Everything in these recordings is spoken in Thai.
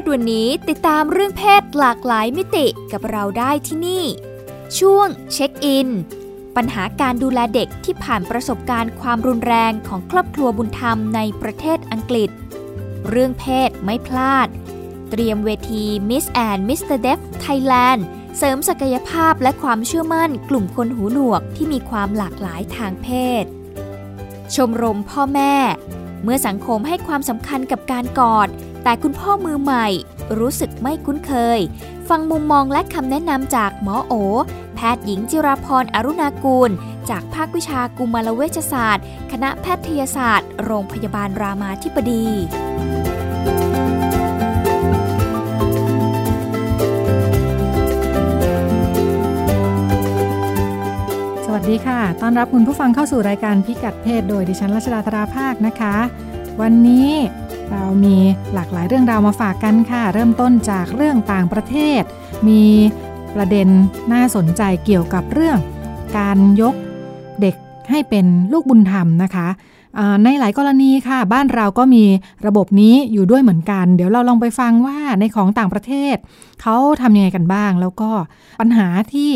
ศวันนี้ติดตามเรื่องเพศหลากหลายมิติกับเราได้ที่นี่ ช่วงเช็คอิน ปัญหาการดูแลเด็กที่ผ่านประสบการณ์ความรุนแรงของครอบครัวบุญธรรมในประเทศอังกฤษ เรื่องเพศไม่พลาด เตรียมเวที Miss and Mr. Deaf Thailand เสริมศักยภาพและความเชื่อมั่นกลุ่มคนหูหนวกที่มีความหลากหลายทางเพศ ชมรมพ่อแม่ เมื่อสังคมให้ความสำคัญกับการกอด แต่คุณพ่อมือใหม่รู้สึกไม่คุ้นเคย ฟังมุมมองและคำแนะนำจากหมอโอ แพทย์หญิงจิราพรอรุณากูล จากภาควิชากุมารเวชศาสตร์ คณะแพทยศาสตร์ โรงพยาบาลรามาธิบดีสวัสดีค่ะ ต้อนรับคุณผู้ฟังเข้าสู่รายการพิกัดเพศ โดยดิฉันรัชดาธราภาคนะคะ วันนี้ เรามีหลากหลายเรื่องราวมาฝากกันค่ะ เริ่มต้นจากเรื่องต่างประเทศ มีประเด็นน่าสนใจเกี่ยวกับเรื่องการยกเด็กให้เป็นลูกบุญธรรมนะคะในหลายกรณีค่ะ บ้านเราก็มีระบบนี้อยู่ด้วยเหมือนกัน เดี๋ยวเราลองไปฟังว่าในของต่างประเทศ เขาทำยังไงกันบ้าง แล้วก็ปัญหาที่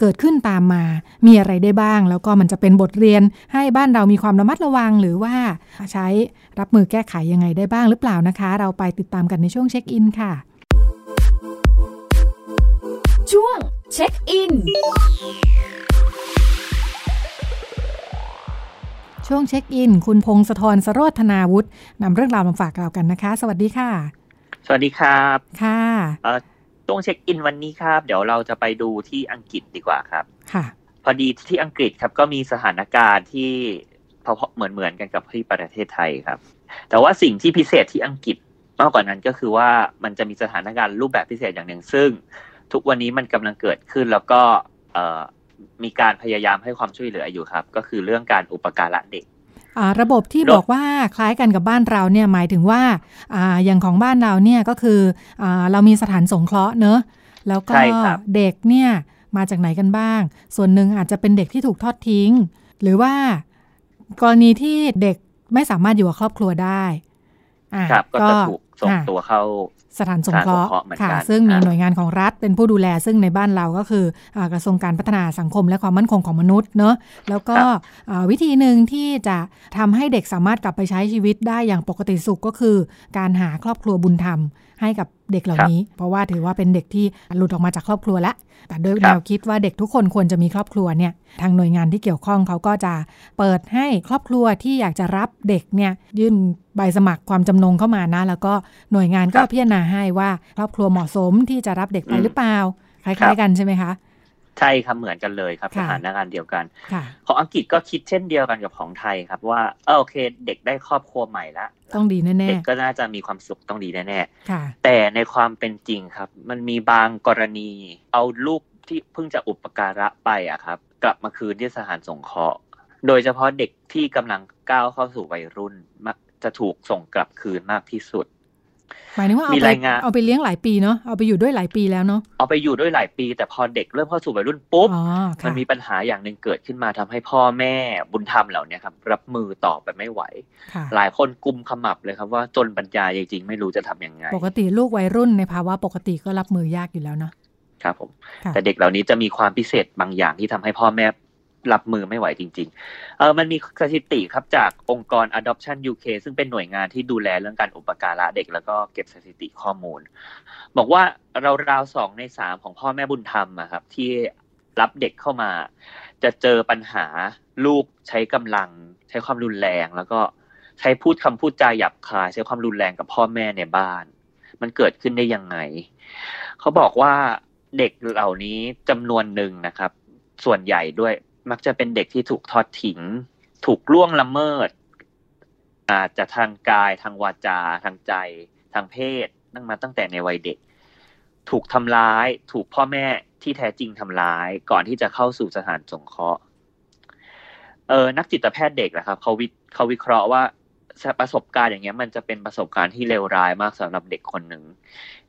เกิดขึ้นตามมา มีอะไรได้บ้าง แล้วก็มันจะเป็นบทเรียนให้บ้านเรามีความระมัดระวัง หรือว่าใช้รับมือแก้ไขยังไงได้บ้างหรือเปล่านะคะ เราไปติดตามกันในช่วงเช็คอินค่ะ ช่วงเช็คอินช่วงเช็คอิน คุณพงศธรสโรธนาวุฒินำเรื่องราวมาฝากเรากันนะคะ สวัสดีค่ะ สวัสดีครับ ค่ะ ช่วงเช็คอินวันนี้ครับ เดี๋ยวเราจะไปดูที่อังกฤษดีกว่าครับค่ะพอดีที่อังกฤษครับก็มีสถานการณ์ที่พอเหมือนเหมือนกันกับที่ประเทศไทยครับ แต่ว่าสิ่งที่พิเศษที่อังกฤษมากกว่านั้นก็คือว่ามันจะมีสถานการณ์รูปแบบพิเศษอย่างหนึ่ง ซึ่งทุกวันนี้มันกำลังเกิดขึ้นแล้วก็มีการพยายามให้ความช่วยเหลืออยู่ครับ ก็คือเรื่องการอุปการะเด็ก ระบบที่บอกว่าคล้ายกันกับบ้านเราเนี่ยหมายถึงว่าออย่างของบ้านเราเนี่ยก็คืออเรามีสถานสงเคราะห์เนอะแล้วก็เด็กเนี่ยมาจากไหนกันบ้าง ส่วนหนึ่งอาจจะเป็นเด็กที่ถูกทอดทิ้ง หรือว่ากรณีที่เด็กไม่สามารถอยู่กับครอบครัวได้ครับก็จะถูกส่งตัวเข้า สถานสงเคราะห์ค่ะ ซึ่งมีหน่วยงานของรัฐเป็นผู้ดูแล ซึ่งในบ้านเราก็คือกระทรวงการพัฒนาสังคมและความมั่นคงของมนุษย์เนอะแล้วก็วิธีหนึ่งที่จะทำให้เด็กสามารถกลับไปใช้ชีวิตได้อย่างปกติสุขก็คือ การหาครอบครัวบุญธรรมให้กับเด็กเหล่านี้ เพราะว่าถือว่าเป็นเด็กที่หลุดออกมาจากครอบครัวแล้วแต่โดยแนวคิดว่าเด็กทุกคนควรจะมีครอบครัวเนี่ยทางหน่วยงานที่เกี่ยวข้องเขาก็จะเปิดให้ครอบครัวที่อยากจะรับเด็กเนี่ยยื่นใบสมัครความจำนงเข้ามานะ แล้วก็หน่วยงานก็พิจารณาให้ว่าครอบครัวเหมาะสมที่จะรับเด็กไปหรือเปล่าคล้ายๆกันใช่ไหมคะใช่ครับเหมือนกันเลยครับสถานการณ์เดียวกันของอังกฤษก็คิดเช่นเดียวกันกับของไทยครับ ว่าเออโอเค เด็กได้ครอบครัวใหม่แล้วต้องดีแน่ๆเด็กก็น่าจะมีความสุขต้องดีแน่ๆแต่ในความเป็นจริงครับ มันมีบางกรณีเอาลูกที่เพิ่งจะอุปการะไปอะครับ กลับมาคืนที่สถานสงเคราะห์ โดยเฉพาะเด็กที่กำลังก้าวเข้าสู่วัยรุ่นจะถูกส่งกลับคืนมากที่สุด หมายถึงว่าเอาไปเอาไปเลี้ยงหลายปีเนาะเอาไปอยู่ด้วยหลายปีแล้วเนาะเอาไปอยู่ด้วยหลายปี แต่พอเด็กเริ่มเข้าสู่วัยรุ่นปุ๊บมันมีปัญหาอย่างหนึ่งเกิดขึ้นมาทำให้พ่อแม่บุญธรรมเหล่านี้ครับ รับมือต่อไปไม่ไหว หลายคนกุมขมับเลยครับว่าจนปัญญาจริงๆไม่รู้จะทํำยังไง ปกติลูกวัยรุ่นในภาวะปกติก็รับมือยากอยู่แล้วเนาะครับผม แต่เด็กเหล่านี้จะมีความพิเศษบางอย่างที่ทำให้พ่อแม่ รับมือไม่ไหวจริง ๆ เออมันมีสถิติครับจากองค์กร Adoption UK ซึ่งเป็นหน่วยงานที่ดูแลเรื่องการอุปการะเด็ก แล้วก็เก็บสถิติข้อมูล บอกว่าเราราวสองในสามของพ่อแม่บุญธรรมอะครับ ที่รับเด็กเข้ามา จะเจอปัญหาลูกใช้กำลัง ใช้ความรุนแรง แล้วก็ใช้พูดคำพูดจาหยาบคายใช้ความรุนแรงกับพ่อแม่ในบ้าน มันเกิดขึ้นได้ยังไง เขาบอกว่าเด็กเหล่านี้จำนวนหนึ่งนะครับ ส่วนใหญ่ด้วย มักจะเป็นเด็กที่ถูกทอดทิ้ง ถูกล่วงละเมิดอาจจะทางกายทางวาจา ทางใจ ทางเพศนั่งมาตั้งแต่ในวัยเด็ก ถูกทำร้าย ถูกพ่อแม่ที่แท้จริงทำร้าย ก่อนที่จะเข้าสู่สถานสงเคราะห์เออนักจิตแพทย์เด็กนะครับเขาวิเขาวิเคราะห์ว่า ประสบการณ์อย่างเงี้ย มันจะเป็นประสบการณ์ที่เลวร้ายมากสำหรับเด็กคนหนึ่ง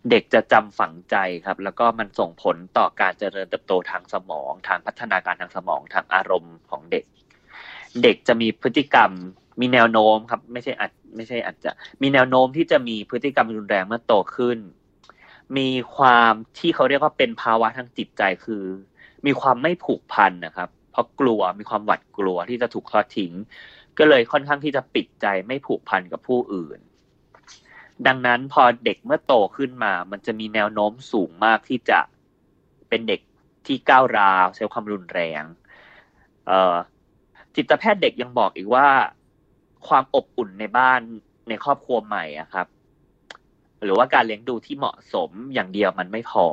เด็กจะจำฝังใจครับ แล้วก็มันส่งผลต่อการเจริญเติบโตทางสมอง ทางพัฒนาการทางสมองทางอารมณ์ของเด็ก เด็กจะมีพฤติกรรมมีแนวโน้มครับ ไม่ใช่อาจไม่ใช่อาจจะ มีแนวโน้มที่จะมีพฤติกรรมรุนแรงเมื่อโตขึ้น มีความที่เขาเรียกว่าเป็นภาวะทางจิตใจคือ มีความไม่ผูกพันนะครับ เพราะกลัวมีความหวาดกลัวที่จะถูกทอดทิ้ง ก็เลยค่อนข้างที่จะปิดใจไม่ผูกพันกับผู้อื่น ดังนั้นพอเด็กเมื่อโตขึ้นมา มันจะมีแนวโน้มสูงมากที่จะเป็นเด็กที่ก้าวร้าวใช้ความรุนแรงจิตแพทย์เด็กยังบอกอีกว่า ความอบอุ่นในบ้านในครอบครัวใหม่อะครับ หรือว่าการเลี้ยงดูที่เหมาะสมอย่างเดียวมันไม่พอ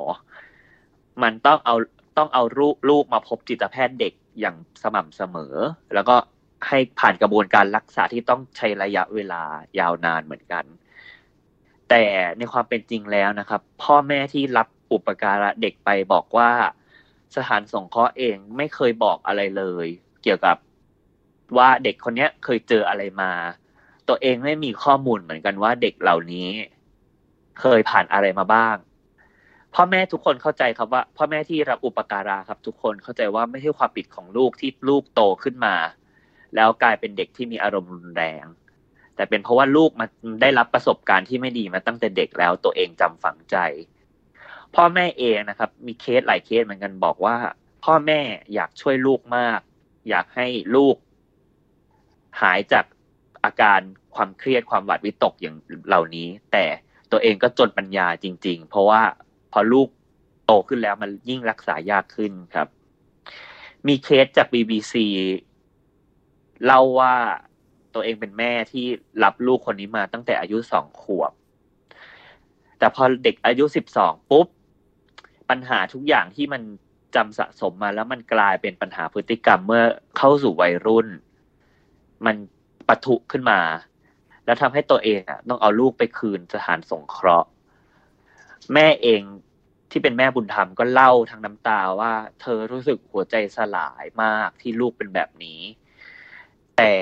มันต้องเอาต้องเอาลูกลูกมาพบจิตแพทย์เด็กอย่างสม่ำเสมอ แล้วก็ ให้ผ่านกระบวนการรักษาที่ต้องใช้ระยะเวลายาวนานเหมือนกัน แต่ในความเป็นจริงแล้วนะครับ พ่อแม่ที่รับอุปการะเด็กไปบอกว่าสถานสงเคราะห์เองไม่เคยบอกอะไรเลย เกี่ยวกับว่าเด็กคนนี้เคยเจออะไรมา ตัวเองไม่มีข้อมูลเหมือนกันว่าเด็กเหล่านี้ เคยผ่านอะไรมาบ้าง พ่อแม่ทุกคนเข้าใจครับว่า พ่อแม่ที่รับอุปการะครับ ทุกคนเข้าใจว่าไม่ใช่ความผิดของลูกที่ลูกโตขึ้นมา แล้วกลายเป็นเด็กที่มีอารมณ์รุนแรง แต่เป็นเพราะว่าลูกมาได้รับประสบการณ์ที่ไม่ดีมาตั้งแต่เด็กแล้วตัวเองจำฝังใจ พ่อแม่เองนะครับ มีเคสหลายเคสเหมือนกันบอกว่า พ่อแม่อยากช่วยลูกมาก อยากให้ลูก หายจากอาการความเครียดความหวาดวิตกอย่างเหล่านี้ แต่ตัวเองก็จนปัญญาจริง ๆ เพราะว่าพอลูกโตขึ้นแล้วมันยิ่งรักษายากขึ้นครับ มีเคสจาก BBC เล่าว่าตัวเองเป็นแม่ที่รับลูกคนนี้มาตั้งแต่อายุสองขวบ แต่พอเด็กอายุสิบสองปุ๊บ ปัญหาทุกอย่างที่มันจำสะสมมาแล้วมันกลายเป็นปัญหาพฤติกรรมเมื่อเข้าสู่วัยรุ่น มันปะทุขึ้นมา แล้วทำให้ตัวเองอะ ต้องเอาลูกไปคืนสถานสงเคราะห์ แม่เองที่เป็นแม่บุญธรรมก็เล่าทางน้ำตาว่า เธอรู้สึกหัวใจสลายมากที่ลูกเป็นแบบนี้ แต่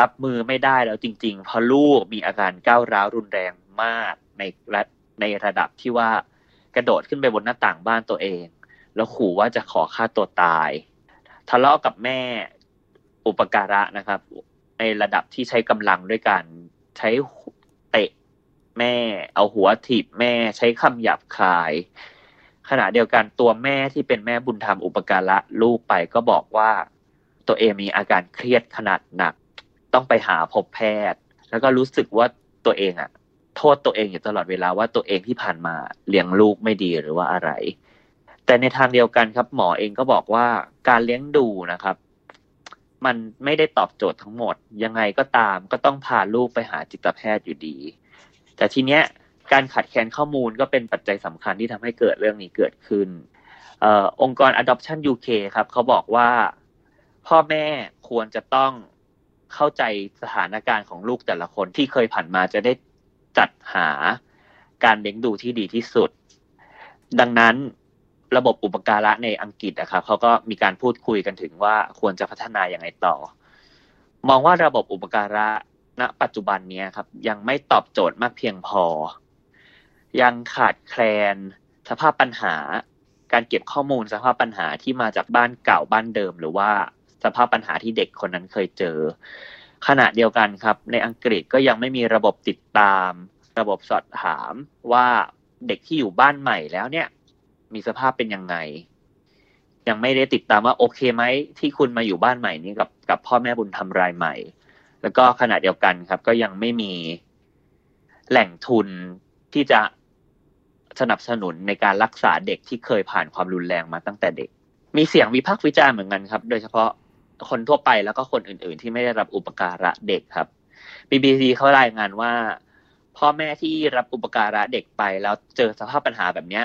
รับมือไม่ได้แล้วจริง ๆ เพราะลูกมีอาการก้าวร้าวรุนแรงมากในระในระดับที่ว่ากระโดดขึ้นไปบนหน้าต่างบ้านตัวเอง แล้วขู่ว่าจะขอฆ่าตัวตาย ทะเลาะกับแม่อุปการะนะครับ ในระดับที่ใช้กำลังด้วยการใช้เตะแม่เอาหัวถีบแม่ใช้คำหยาบคาย ขณะเดียวกันตัวแม่ที่เป็นแม่บุญธรรมอุปการะลูกไปก็บอกว่า ตัวเองมีอาการเครียดขนาดหนัก ต้องไปหาพบแพทย์ แล้วก็รู้สึกว่าตัวเองอะโทษตัวเองอยู่ตลอดเวลาว่าตัวเองที่ผ่านมาเลี้ยงลูกไม่ดีหรือว่าอะไร แต่ในทางเดียวกันครับ หมอเองก็บอกว่าการเลี้ยงดูนะครับ มันไม่ได้ตอบโจทย์ทั้งหมด ยังไงก็ตามก็ต้องพาลูกไปหาจิตแพทย์อยู่ดี แต่ทีเนี้ยการขัดแคลนข้อมูลก็เป็นปัจจัยสำคัญที่ทำให้เกิดเรื่องนี้เกิดขึ้นอองค์กร Adoption UK ครับเขาบอกว่า พ่อแม่ควรจะต้องเข้าใจสถานการณ์ของลูกแต่ละคนที่เคยผ่านมาจะได้จัดหาการเลี้ยงดูที่ดีที่สุด ดังนั้นระบบอุปการะในอังกฤษนะครับเขาก็มีการพูดคุยกันถึงว่าควรจะพัฒนาอย่างไรต่อ มองว่าระบบอุปการะณ ปัจจุบันนี้ครับ ยังไม่ตอบโจทย์มากเพียงพอ ยังขาดแคลน สภาพปัญหา การเก็บข้อมูลสภาพปัญหาที่มาจากบ้านเก่าบ้านเดิม หรือว่า สภาพปัญหาที่เด็กคนนั้นเคยเจอ ขณะเดียวกันครับ ในอังกฤษก็ยังไม่มีระบบติดตาม ระบบสอบถามว่าเด็กที่อยู่บ้านใหม่แล้วเนี่ย มีสภาพเป็นยังไง ยังไม่ได้ติดตามว่าโอเคไหมที่คุณมาอยู่บ้านใหม่นี้กับกับพ่อแม่บุญธรรมรายใหม่ แล้วก็ขณะเดียวกันครับ ก็ยังไม่มีแหล่งทุนที่จะสนับสนุนในการรักษาเด็กที่เคยผ่านความรุนแรงมาตั้งแต่เด็ก มีเสียงวิพากษ์วิจารณ์เหมือนกันครับ โดยเฉพาะ คนทั่วไปแล้วก็คนอื่น ๆ ที่ไม่ได้รับอุปการะเด็กครับ BBC เขารายงานว่า พ่อแม่ที่รับอุปการะเด็กไปแล้วเจอสภาพปัญหาแบบเนี้ย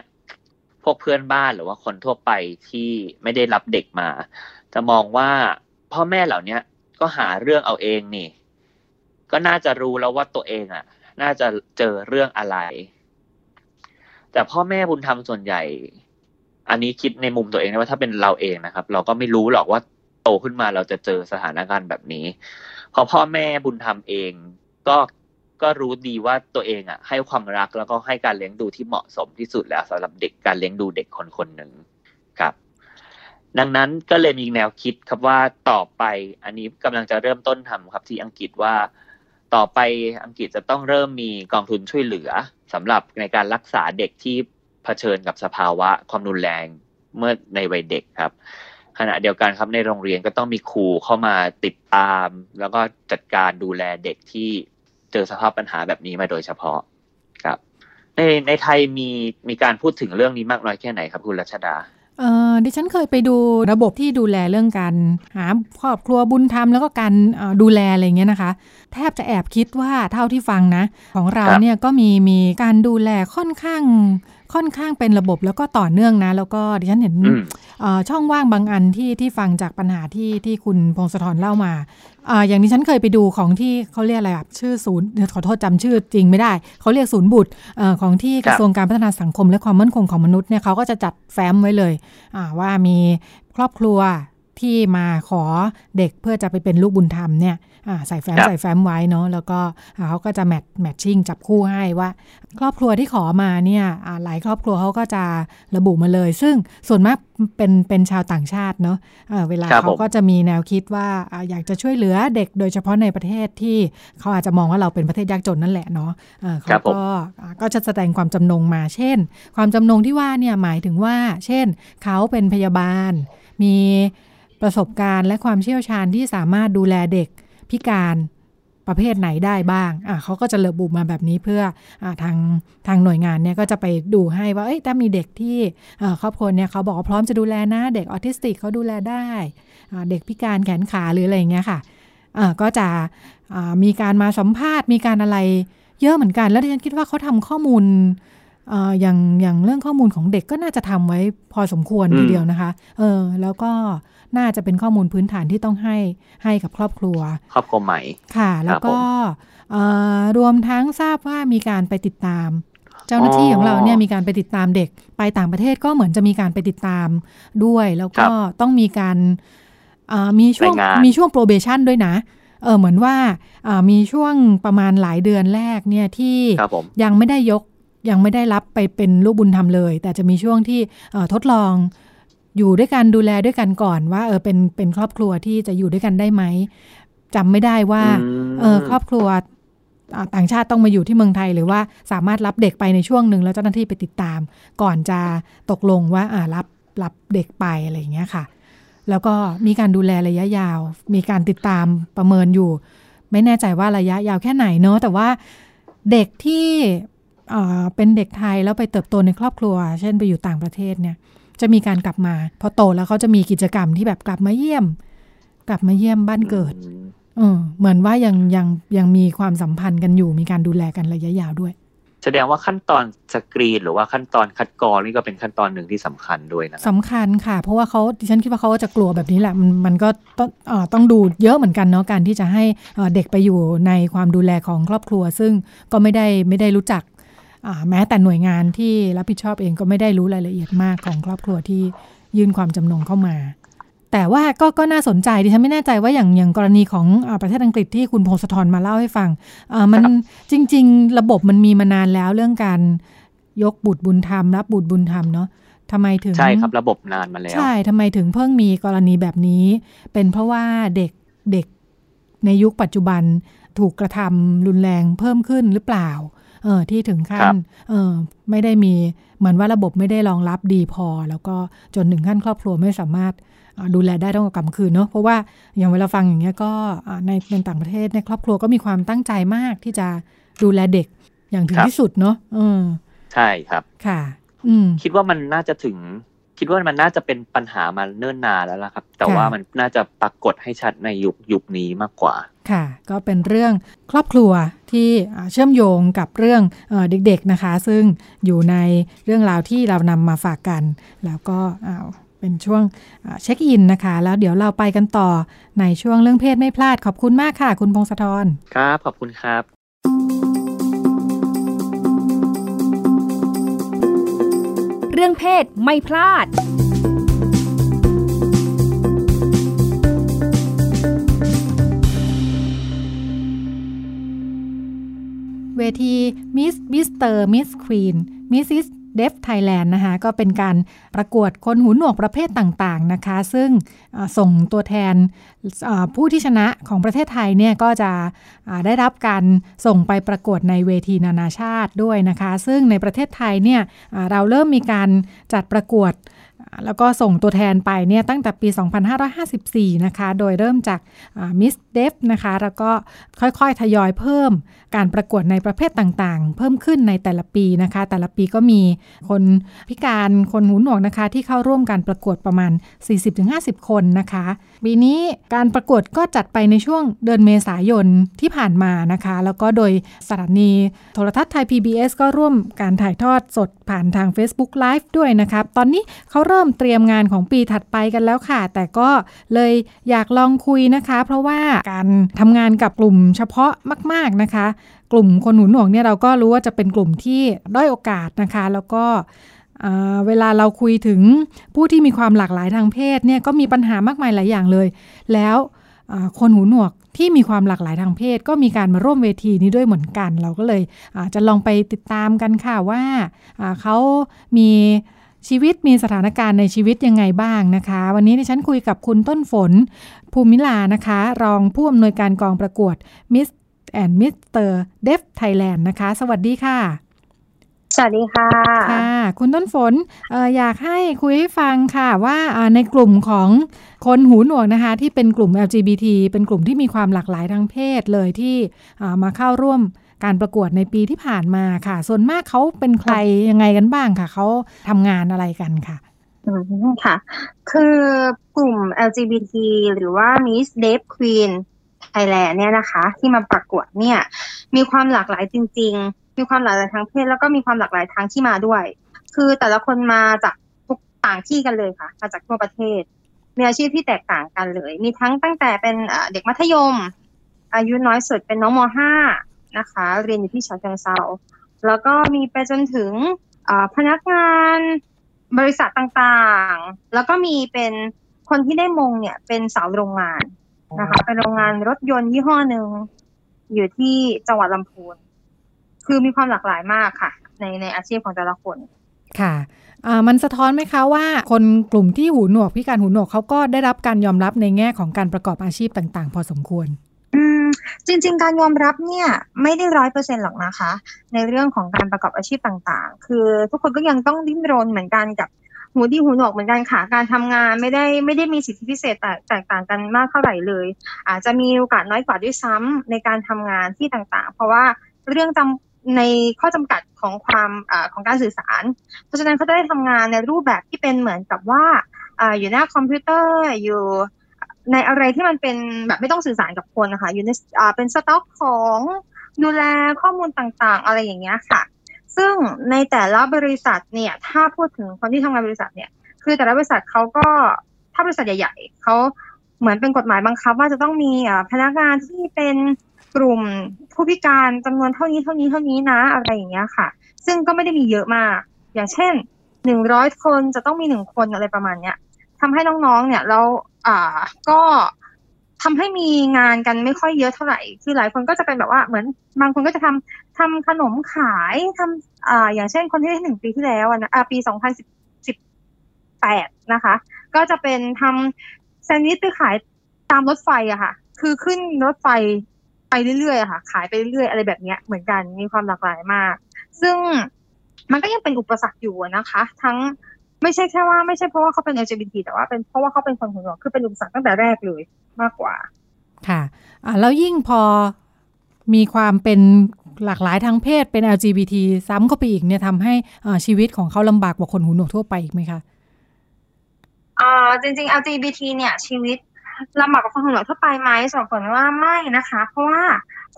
พวกเพื่อนบ้านหรือว่าคนทั่วไปที่ไม่ได้รับเด็กมา จะมองว่าพ่อแม่เหล่านี้ก็หาเรื่องเอาเองนี่ ก็น่าจะรู้แล้วว่าตัวเองอะ น่าจะเจอเรื่องอะไร แต่พ่อแม่บุญธรรมส่วนใหญ่ อันนี้คิดในมุมตัวเองนะว่าถ้าเป็นเราเองนะครับ เราก็ไม่รู้หรอกว่า ตขึ้นมาเราจะเจอสถานการณ์แบบนี้พอพ่อแม่บุญธรรมเองก็ก็รู้ดีว่าตัวเองอะ ให้ความรักแล้วก็ให้การเลี้ยงดูที่เหมาะสมที่สุดแล้วสำหรับเด็กการเลี้ยงดูเด็กคนคนหนึ่งครับ ดังนั้นก็เลยมีแนวคิดครับว่าต่อไป อันนี้กำลังจะเริ่มต้นทำครับที่อังกฤษว่า ต่อไปอังกฤษจะต้องเริ่มมีกองทุนช่วยเหลือสำหรับในการรักษาเด็กที่เผชิญกับสภาวะความรุนแรงเมื่อในวัยเด็กครับ ขณะเดียวกันครับในโรงเรียนก็ต้องมีครูเข้ามาติดตาม แล้วก็จัดการดูแลเด็กที่เจอสภาพปัญหาแบบนี้มาโดยเฉพาะครับ ในในไทยมีมีการพูดถึงเรื่องนี้มากน้อยแค่ไหนครับคุณรัชดาเออดิฉันเคยไปดูระบบที่ดูแลเรื่องการหาครอบครัวบุญธรรมแล้วก็การดูแลอะไรเงี้ยนะคะ แทบจะแอบคิดว่าเท่าที่ฟังนะ ของเราเนี่ยก็มีมีการดูแลค่อนข้าง ค่อนข้างเป็นระบบแล้วก็ต่อเนื่องนะ แล้วก็ดิฉันเห็นช่องว่างบางอันที่ที่ฟังจากปัญหาที่ที่คุณพงศธรเล่ามาออย่างนี้ฉันเคยไปดูของที่เขาเรียกอะไรแบบชื่อศูนย์ขอโทษจำชื่อจริงไม่ได้ เขาเรียกศูนย์บุตรอของที่กระทรวงการพัฒนาสังคมและความมั่นคงของมนุษย์เนี่ยเขาก็จะจัดแฟ้มไว้เลยว่ามีครอบครัว ที่มาขอเด็กเพื่อจะไปเป็นลูกบุญธรรมเนี่ยใส่แฟ้มใส่แฟ้มไว้เนาะแล้วก็เขาก็จะแมทแมทชิ่งจับคู่ให้ว่า ครอบครัวที่ขอมาเนี่ยหลายครอบครัวเขาก็จะระบุมาเลย ซึ่งส่วนมากเป็นเป็นชาวต่างชาติเนาะเวลาเขาก็จะมีแนวคิดว่าอยากจะช่วยเหลือเด็กโดยเฉพาะในประเทศที่เขาอาจจะมองว่าเราเป็นประเทศยากจนนั่นแหละเนาะเขาก็ก็จะแสดงความจำนงมา เช่น ความจำนงที่ว่าเนี่ยหมายถึงว่า เช่นเขาเป็นพยาบาลมี ประสบการณ์และความเชี่ยวชาญที่สามารถดูแลเด็กพิการประเภทไหนได้บ้างอะเขาก็จะระบุมาแบบนี้เพื่ออทางทางหน่วยงานเนี่ยก็จะไปดูให้ว่า เอ้ย ถ้ามีเด็กที่ครอบครัวเนี่ยเขาบอกว่าพร้อมจะดูแลนะ เด็กออทิสติกเขาดูแลได้ เด็กพิการแขนขาหรืออะไรอย่างเงี้ยค่ะก็จะมีการมาสัมภาษณ์ มีการอะไรเยอะเหมือนกัน แล้วดิฉันคิดว่าเขาทำข้อมูลอย่างอย่างเรื่องข้อมูลของเด็กก็น่าจะทำไว้พอสมควรทีเดียวนะคะ เออ แล้วก็ น่าจะเป็นข้อมูลพื้นฐานที่ต้องให้ให้กับครอบครัว ครอบครัวใหม่ ค่ะ แล้วก็รวมทั้งทราบว่ามีการไปติดตาม เจ้าหน้าที่ของเราเนี่ยมีการไปติดตามเด็ก ไปต่างประเทศก็เหมือนจะมีการไปติดตามด้วย แล้วก็ต้องมีการมีช่วงมีช่วงโปรเบชั่นด้วยนะเออเหมือนว่ามีช่วงประมาณหลายเดือนแรกเนี่ยที่ยังไม่ได้ยกยังไม่ได้รับไปเป็นลูกบุญธรรมเลย แต่จะมีช่วงที่ทดลอง อยู่ด้วยกันดูแลด้วยกันก่อนว่าเออเป็นเป็นครอบครัวที่จะอยู่ด้วยกันได้ไหมจำไม่ได้ว่าเออครอบครัวต่างชาติต้องมาอยู่ที่เมืองไทย หรือว่าสามารถรับเด็กไปในช่วงหนึ่งแล้วเจ้าหน้าที่ไปติดตาม ก่อนจะตกลงว่าอ่ารับรับเด็กไปอะไรอย่างเงี้ยค่ะ แล้วก็มีการดูแลระยะยาว มีการติดตามประเมินอยู่ ไม่แน่ใจว่าระยะยาวแค่ไหนเนาะแต่ว่าเด็กที่เป็นเด็กไทยแล้วไปเติบโตในครอบครัว เช่นไปอยู่ต่างประเทศเนี่ย จะมีการกลับมาพอโตแล้วเขาจะมีกิจกรรมที่แบบกลับมาเยี่ยม กลับมาเยี่ยมบ้านเกิดเออเหมือนว่ายังยังยังมีความสัมพันธ์กันอยู่มีการดูแลกันระยะยาวด้วย แสดงว่าขั้นตอนสกรีนหรือว่าขั้นตอนคัดกรองนี่ก็เป็นขั้นตอนหนึ่งที่สำคัญด้วยนะสำคัญค่ะ เพราะว่าเขาดิฉันคิดว่าเขาจะกลัวแบบนี้แหละมันมันก็ต้องอต้องดูเยอะเหมือนกันเนาะการที่จะให้เด็กไปอยู่ในความดูแลของครอบครัว ซึ่งก็ไม่ได้ไม่ได้รู้จัก แม้แต่หน่วยงานที่รับผิดชอบเองก็ไม่ได้รู้รายละเอียดมากของครอบครัวที่ยื่นความจำนงเข้ามา แต่ว่าก็ก็น่าสนใจดิฉันไม่แน่ใจว่าอย่างอย่างกรณีของอประเทศอังกฤษที่คุณพงศธรมาเล่าให้ฟังมันจริง ๆ ระบบมันมีมานานแล้วเรื่องการยกบุตรบุญธรรมรับบุตรบุญธรรมเนาะทำไมถึงใช่ครับระบบนานมาแล้ว ใช่ทำไมถึงเพิ่งมีกรณีแบบนี้ เป็นเพราะว่าเด็กเด็กในยุคปัจจุบันถูกกระทำรุนแรงเพิ่มขึ้นหรือเปล่า เออที่ถึงขั้นเออไม่ได้มีเหมือนว่าระบบไม่ได้รองรับดีพอ แล้วก็จนถึงขั้นครอบครัวไม่สามารถดูแลได้ต้องกลับคืนเนาะเพราะว่าอย่างเวลาฟังอย่างเงี้ยก็ในเป็นต่างประเทศในครอบครัวก็มีความตั้งใจมากที่จะดูแลเด็กอย่างถึงที่สุดเนาะอืมใช่ครับค่ะ อืมคิดว่ามันน่าจะถึง คิดว่ามันน่าจะเป็นปัญหามาเนิ่นนานแล้วล่ะครับ แต่ว่ามันน่าจะปรากฏให้ชัดในยุคยุคนี้มากกว่า ค่ะ ก็เป็นเรื่องครอบครัวที่เชื่อมโยงกับเรื่องเด็กๆนะคะ ซึ่งอยู่ในเรื่องราวที่เรานำมาฝากกัน แล้วก็เป็นช่วงเช็คอินนะคะ แล้วเดี๋ยวเราไปกันต่อในช่วงเรื่องเพศไม่พลาดขอบคุณมากค่ะ คุณพงศธรครับ ขอบคุณครับ รื่องเพศไม่พลาด เวที Miss Mister Miss Queen Mrs. Deaf Thailand นะคะก็เป็นการประกวดคนหูหนวกประเภทต่างๆนะคะ ซึ่งส่งตัวแทนผู้ที่ชนะของประเทศไทยเนี่ยก็จะได้รับการส่งไปประกวดในเวทีนานาชาติด้วยนะคะ ซึ่งในประเทศไทยเนี่ยเราเริ่มมีการจัดประกวด แล้วก็ส่งตัวแทนไปเนี่ยตั้งแต่ปี 2554 นะคะ โดยเริ่มจากมิสเดฟนะคะ แล้วก็ค่อยๆ ทยอยเพิ่มการประกวดในประเภทต่างๆ เพิ่มขึ้นในแต่ละปีนะคะ แต่ละปีก็มีคนพิการคนหูหนวกนะคะ ที่เข้าร่วมการประกวดประมาณ 40-50 คนนะคะ ปีนี้การประกวดก็จัดไปในช่วงเดือนเมษายนที่ผ่านมานะคะ แล้วก็โดยสถานีโทรทัศน์ไทย PBS ก็ร่วมการถ่ายทอดสดผ่านทาง Facebook Live ด้วยนะคะตอนนี้เขาเริ่มเตรียมงานของปีถัดไปกันแล้วค่ะ แต่ก็เลยอยากลองคุยนะคะ เพราะว่าการทำงานกับกลุ่มเฉพาะมาก ๆนะคะ กลุ่มคนหูหนวกเนี่ยเราก็รู้ว่าจะเป็นกลุ่มที่ด้อยโอกาสนะคะ แล้วก็ เวลาเราคุยถึงผู้ที่มีความหลากหลายทางเพศเนี่ยก็มีปัญหามากมายหลายอย่างเลย แล้วคนหูหนวกที่มีความหลากหลายทางเพศ ก็มีการมาร่วมเวทีนี้ด้วยเหมือนกัน เราก็เลยจะลองไปติดตามกันค่ะว่าเขามีชีวิตมีสถานการณ์ในชีวิตยังไงบ้างนะคะ วันนี้ดิฉันคุยกับคุณต้นฝน ภูมิลานะคะ รองผู้อำนวยการกองประกวด Miss and Mr. Deaf Thailand นะคะ สวัสดีค่ะ สวัสดีค่ะ ค่ะ คุณต้นฝนอออยากให้คุยให้ฟังค่ะว่าในกลุ่มของคนหูหนวกนะคะ ที่เป็นกลุ่ม LGBT เป็นกลุ่มที่มีความหลากหลายทางเพศเลยที่มาเข้าร่วมการประกวดในปีที่ผ่านมาค่ะ ส่วนมากเขาเป็นใครยังไงกันบ้างค่ะ เขาทำงานอะไรกันค่ะอืมค่ะ คือกลุ่ม LGBT หรือว่า Miss Deaf Queen Thailand เนี่ยนะคะ ที่มาประกวดเนี่ย มีความหลากหลายจริง ๆ มีความหลากหลายทางเพศแล้วก็มีความหลากหลายทางที่มาด้วย คือแต่ละคนมาจากทุกต่างที่กันเลยค่ะ มาจากทั่วประเทศมีอาชีพที่แตกต่างกันเลย มีทั้งตั้งแต่เป็นเด็กมัธยม อายุน้อยสุดเป็นน้องม .5 นะคะ เรียนอยู่ที่ฉะเชิงเซาแล้วก็มีไปจนถึงพนักงานบริษัทต่างๆ แล้วก็มีเป็นคนที่ได้มงเนี่ยเป็นสาวโรงงานนะคะ เป็นโรงงานรถยนต์ยี่ห้อหนึ่งอยู่ที่จังหวัดลำพูน คือมีความหลากหลายมากค่ะ ในในอาชีพของแต่ละคนค่ะมันสะท้อนไหมคะว่า คนกลุ่มที่หูหนวกพิการหูหนวกเขาก็ได้รับการยอมรับในแง่ของการประกอบอาชีพต่าง ๆ พอสมควรจริง ๆ การยอมรับเนี่ยไม่ได้ร้อยเปอร์เซ็นหรอกนะคะ ในเรื่องของการประกอบอาชีพต่างๆ คือทุกคนก็ยังต้องดิ้นรนเหมือนกันกับหูดีหูหนวกเหมือนกันค่ะ การทำงานไม่ได้ไม่ได้มีสิทธิพิเศษแตกต่างกันมากเท่าไหร่เลย อาจจะมีโอกาสน้อยกว่าด้วยซ้ำในการทำงานที่ต่างๆ เพราะว่าเรื่องจำ ในข้อจำกัดของความเอ่อของการสื่อสาร เพราะฉะนั้นเขาจะได้ทำงานในรูปแบบที่เป็นเหมือนกับว่าอยู่หน้าคอมพิวเตอร์อยู่ในอะไรที่มันเป็นแบบไม่ต้องสื่อสารกับคนนะคะอยู่ในเป็นสต็อกของดูแลข้อมูลต่างๆ อะไรอย่างเงี้ยค่ะ ซึ่งในแต่ละบริษัทเนี่ยถ้าพูดถึงคนที่ทำงานบริษัทเนี่ย คือแต่ละบริษัทเขาก็ถ้าบริษัทใหญ่ ๆเขาเหมือนเป็นกฎหมายบังคับ ว่าจะต้องมีพนักงานที่เป็น กลุ่มผู้พิการจำนวนเท่านี้เท่านี้เท่านี้นะอะไรอย่างเงี้ยค่ะ ซึ่งก็ไม่ได้มีเยอะมาก อย่างเช่นหนึ่งร้อยคนจะต้องมีหนึ่งคนอะไรประมาณเนี้ยทำให้น้องๆ เนี่ยเราอ่าก็ทำให้มีงานกันไม่ค่อยเยอะเท่าไหร่ คือหลายคนก็จะเป็นแบบว่าเหมือนบางคนก็จะทำทำขนมขายทำอ่าอย่างเช่นคนที่ได้หนึ่งปีที่แล้วนะอ่าปีสองพันสิบสิบแปดนะคะ ก็จะเป็นทำแซนด์วิชไปขายตามรถไฟอะค่ะ คือขึ้นรถไฟ ไปเรื่อยๆอะค่ะ ขายไปเรื่อยๆอะไรแบบนี้เหมือนกันมีความหลากหลายมาก ซึ่งมันก็ยังเป็นอุปสรรคอยู่นะคะ ทั้งไม่ใช่แค่ว่าไม่ใช่เพราะว่าเขาเป็น LGBT แต่ว่าเป็นเพราะว่าเขาเป็นคนหูหนวกคือเป็นอุปสรรคตั้งแต่แรกเลยมากกว่า ค่ะะแล้วยิ่งพอมีความเป็นหลากหลายทางเพศเป็น LGBT ซ้ำเข้าไปอีกเนี่ยทำให้ชีวิตของเขาลำบากกว่าคนหูหนวกทั่วไปอีกไหมคะอ่าจริงๆ LGBT เนี่ยชีวิต ลำบากกว่าคนหูหนวกทั่วไปไหมสำหรับคนว่าไม่นะคะ เพราะว่า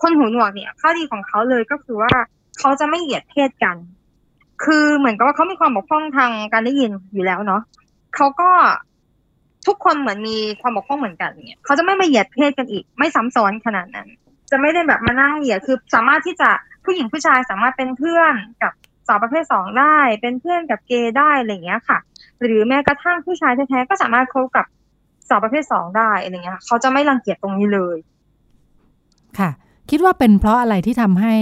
คนหูหนวกเนี่ย ข้อดีของเขาเลยก็คือว่าเขาจะไม่เหยียดเพศกัน คือเหมือนกับว่าเขามีความบกพร่องทางการได้ยินอยู่แล้วเนาะเขาก็ทุกคนเหมือนมีความบกพร่องเหมือนกันเนี่ยเขาจะไม่มาเหยียดเพศกันอีก ไม่ซ้ำซ้อนขนาดนั้น จะไม่ได้แบบมานั่งเหยียดคือสามารถที่จะผู้หญิงผู้ชายสามารถเป็นเพื่อนกับสาวประเภทสองได้ เป็นเพื่อนกับเกย์ได้อะไรเงี้ยค่ะ หรือแม้กระทั่งผู้ชายแท้ๆก็สามารถคบกับ สาวประเภทสองได้อะไรเงี้ยเขาจะไม่รังเกียจตรงนี้เลย ค่ะ คิดว่าเป็นเพราะอะไรที่ทำให้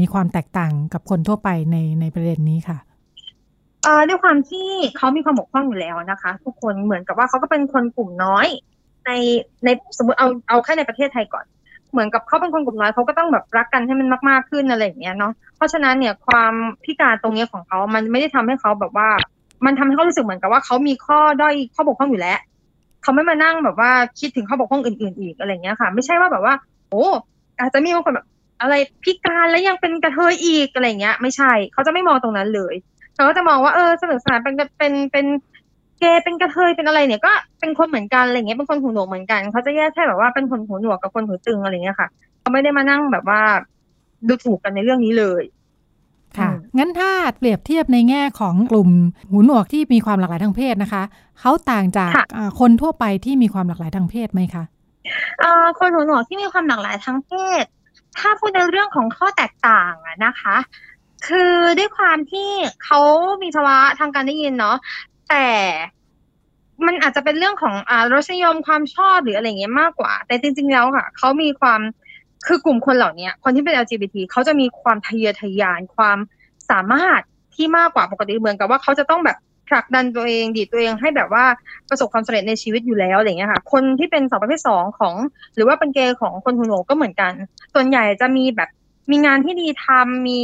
มีความแตกต่างกับคนทั่วไปในในประเด็นนี้ค่ะเอ่อด้วยความที่เขามีความบกพร่องอยู่แล้วนะคะ ทุกคนเหมือนกับว่าเขาก็เป็นคนกลุ่มน้อย ในในสมมติเอาเอาแค่ในประเทศไทยก่อน เหมือนกับเขาเป็นคนกลุ่มน้อยเขาก็ต้องแบบรักกันให้มันมากๆขึ้นอะไรอย่างเงี้ยเนาะเพราะฉะนั้นเนี่ยความพิการตรงนี้ของเขามันไม่ได้ทำให้เขาแบบว่า มันทำให้เขารู้สึกเหมือนกับว่าเขามีข้อด้อยข้อบกพร่องอยู่แล้ว เขาไม่มานั่งแบบว่าคิดถึงข้อบกพร่องอื่น ๆ อีกอะไรเงี้ยค่ะ ไม่ใช่ว่าแบบว่า โอ้อาจจะมีบางคนแบบอะไรพิการแล้วยังเป็นกระเทยอีกอะไรเงี้ย ไม่ใช่เขาจะไม่มองตรงนั้นเลยเขาก็จะมองว่าเออสนุกสนานเป็นเป็นเป็นเกย์เป็นกระเทยเป็นอะไรเนี่ยก็เป็นคนเหมือนกันอะไรเงี้ยเป็นคนหูหนวกเหมือนกันเขาจะแยกแค่แบบว่าเป็นคนหูหนวกกับคนหูตึงอะไรเงี้ยค่ะเขาไม่ได้มานั่งแบบว่าดูถูกกันในเรื่องนี้เลย ค่ะ งั้นถ้าเปรียบเทียบในแง่ของกลุ่มหูหนวกที่มีความหลากหลายทางเพศนะคะ เขาต่างจากคนทั่วไปที่มีความหลากหลายทางเพศไหมคะคนหูหนวกที่มีความหลากหลายทางเพศ ถ้าพูดในเรื่องของข้อแตกต่างอะนะคะ คือด้วยความที่เขามีภาวะทางการได้ยินเนาะ แต่มันอาจจะเป็นเรื่องของอ่ารสนิยมความชอบหรืออะไรเงี้ยมากกว่า แต่จริง ๆ แล้วค่ะเขามีความ คือกลุ่มคนเหล่านี้คนที่เป็น LGBT เขาจะมีความทะเยอทะยานความสามารถที่มากกว่าปกติเหมือนกับว่าเขาจะต้องแบบผลักดันตัวเองดีตัวเองให้แบบว่าประสบความสำเร็จในชีวิตอยู่แล้วอะไรเงี้ยค่ะคนที่เป็นสาวประเภทสองของ หรือว่าเป็นเกย์ของคนหูหนวกก็เหมือนกัน ส่วนใหญ่จะมีแบบมีงานที่ดีทำมี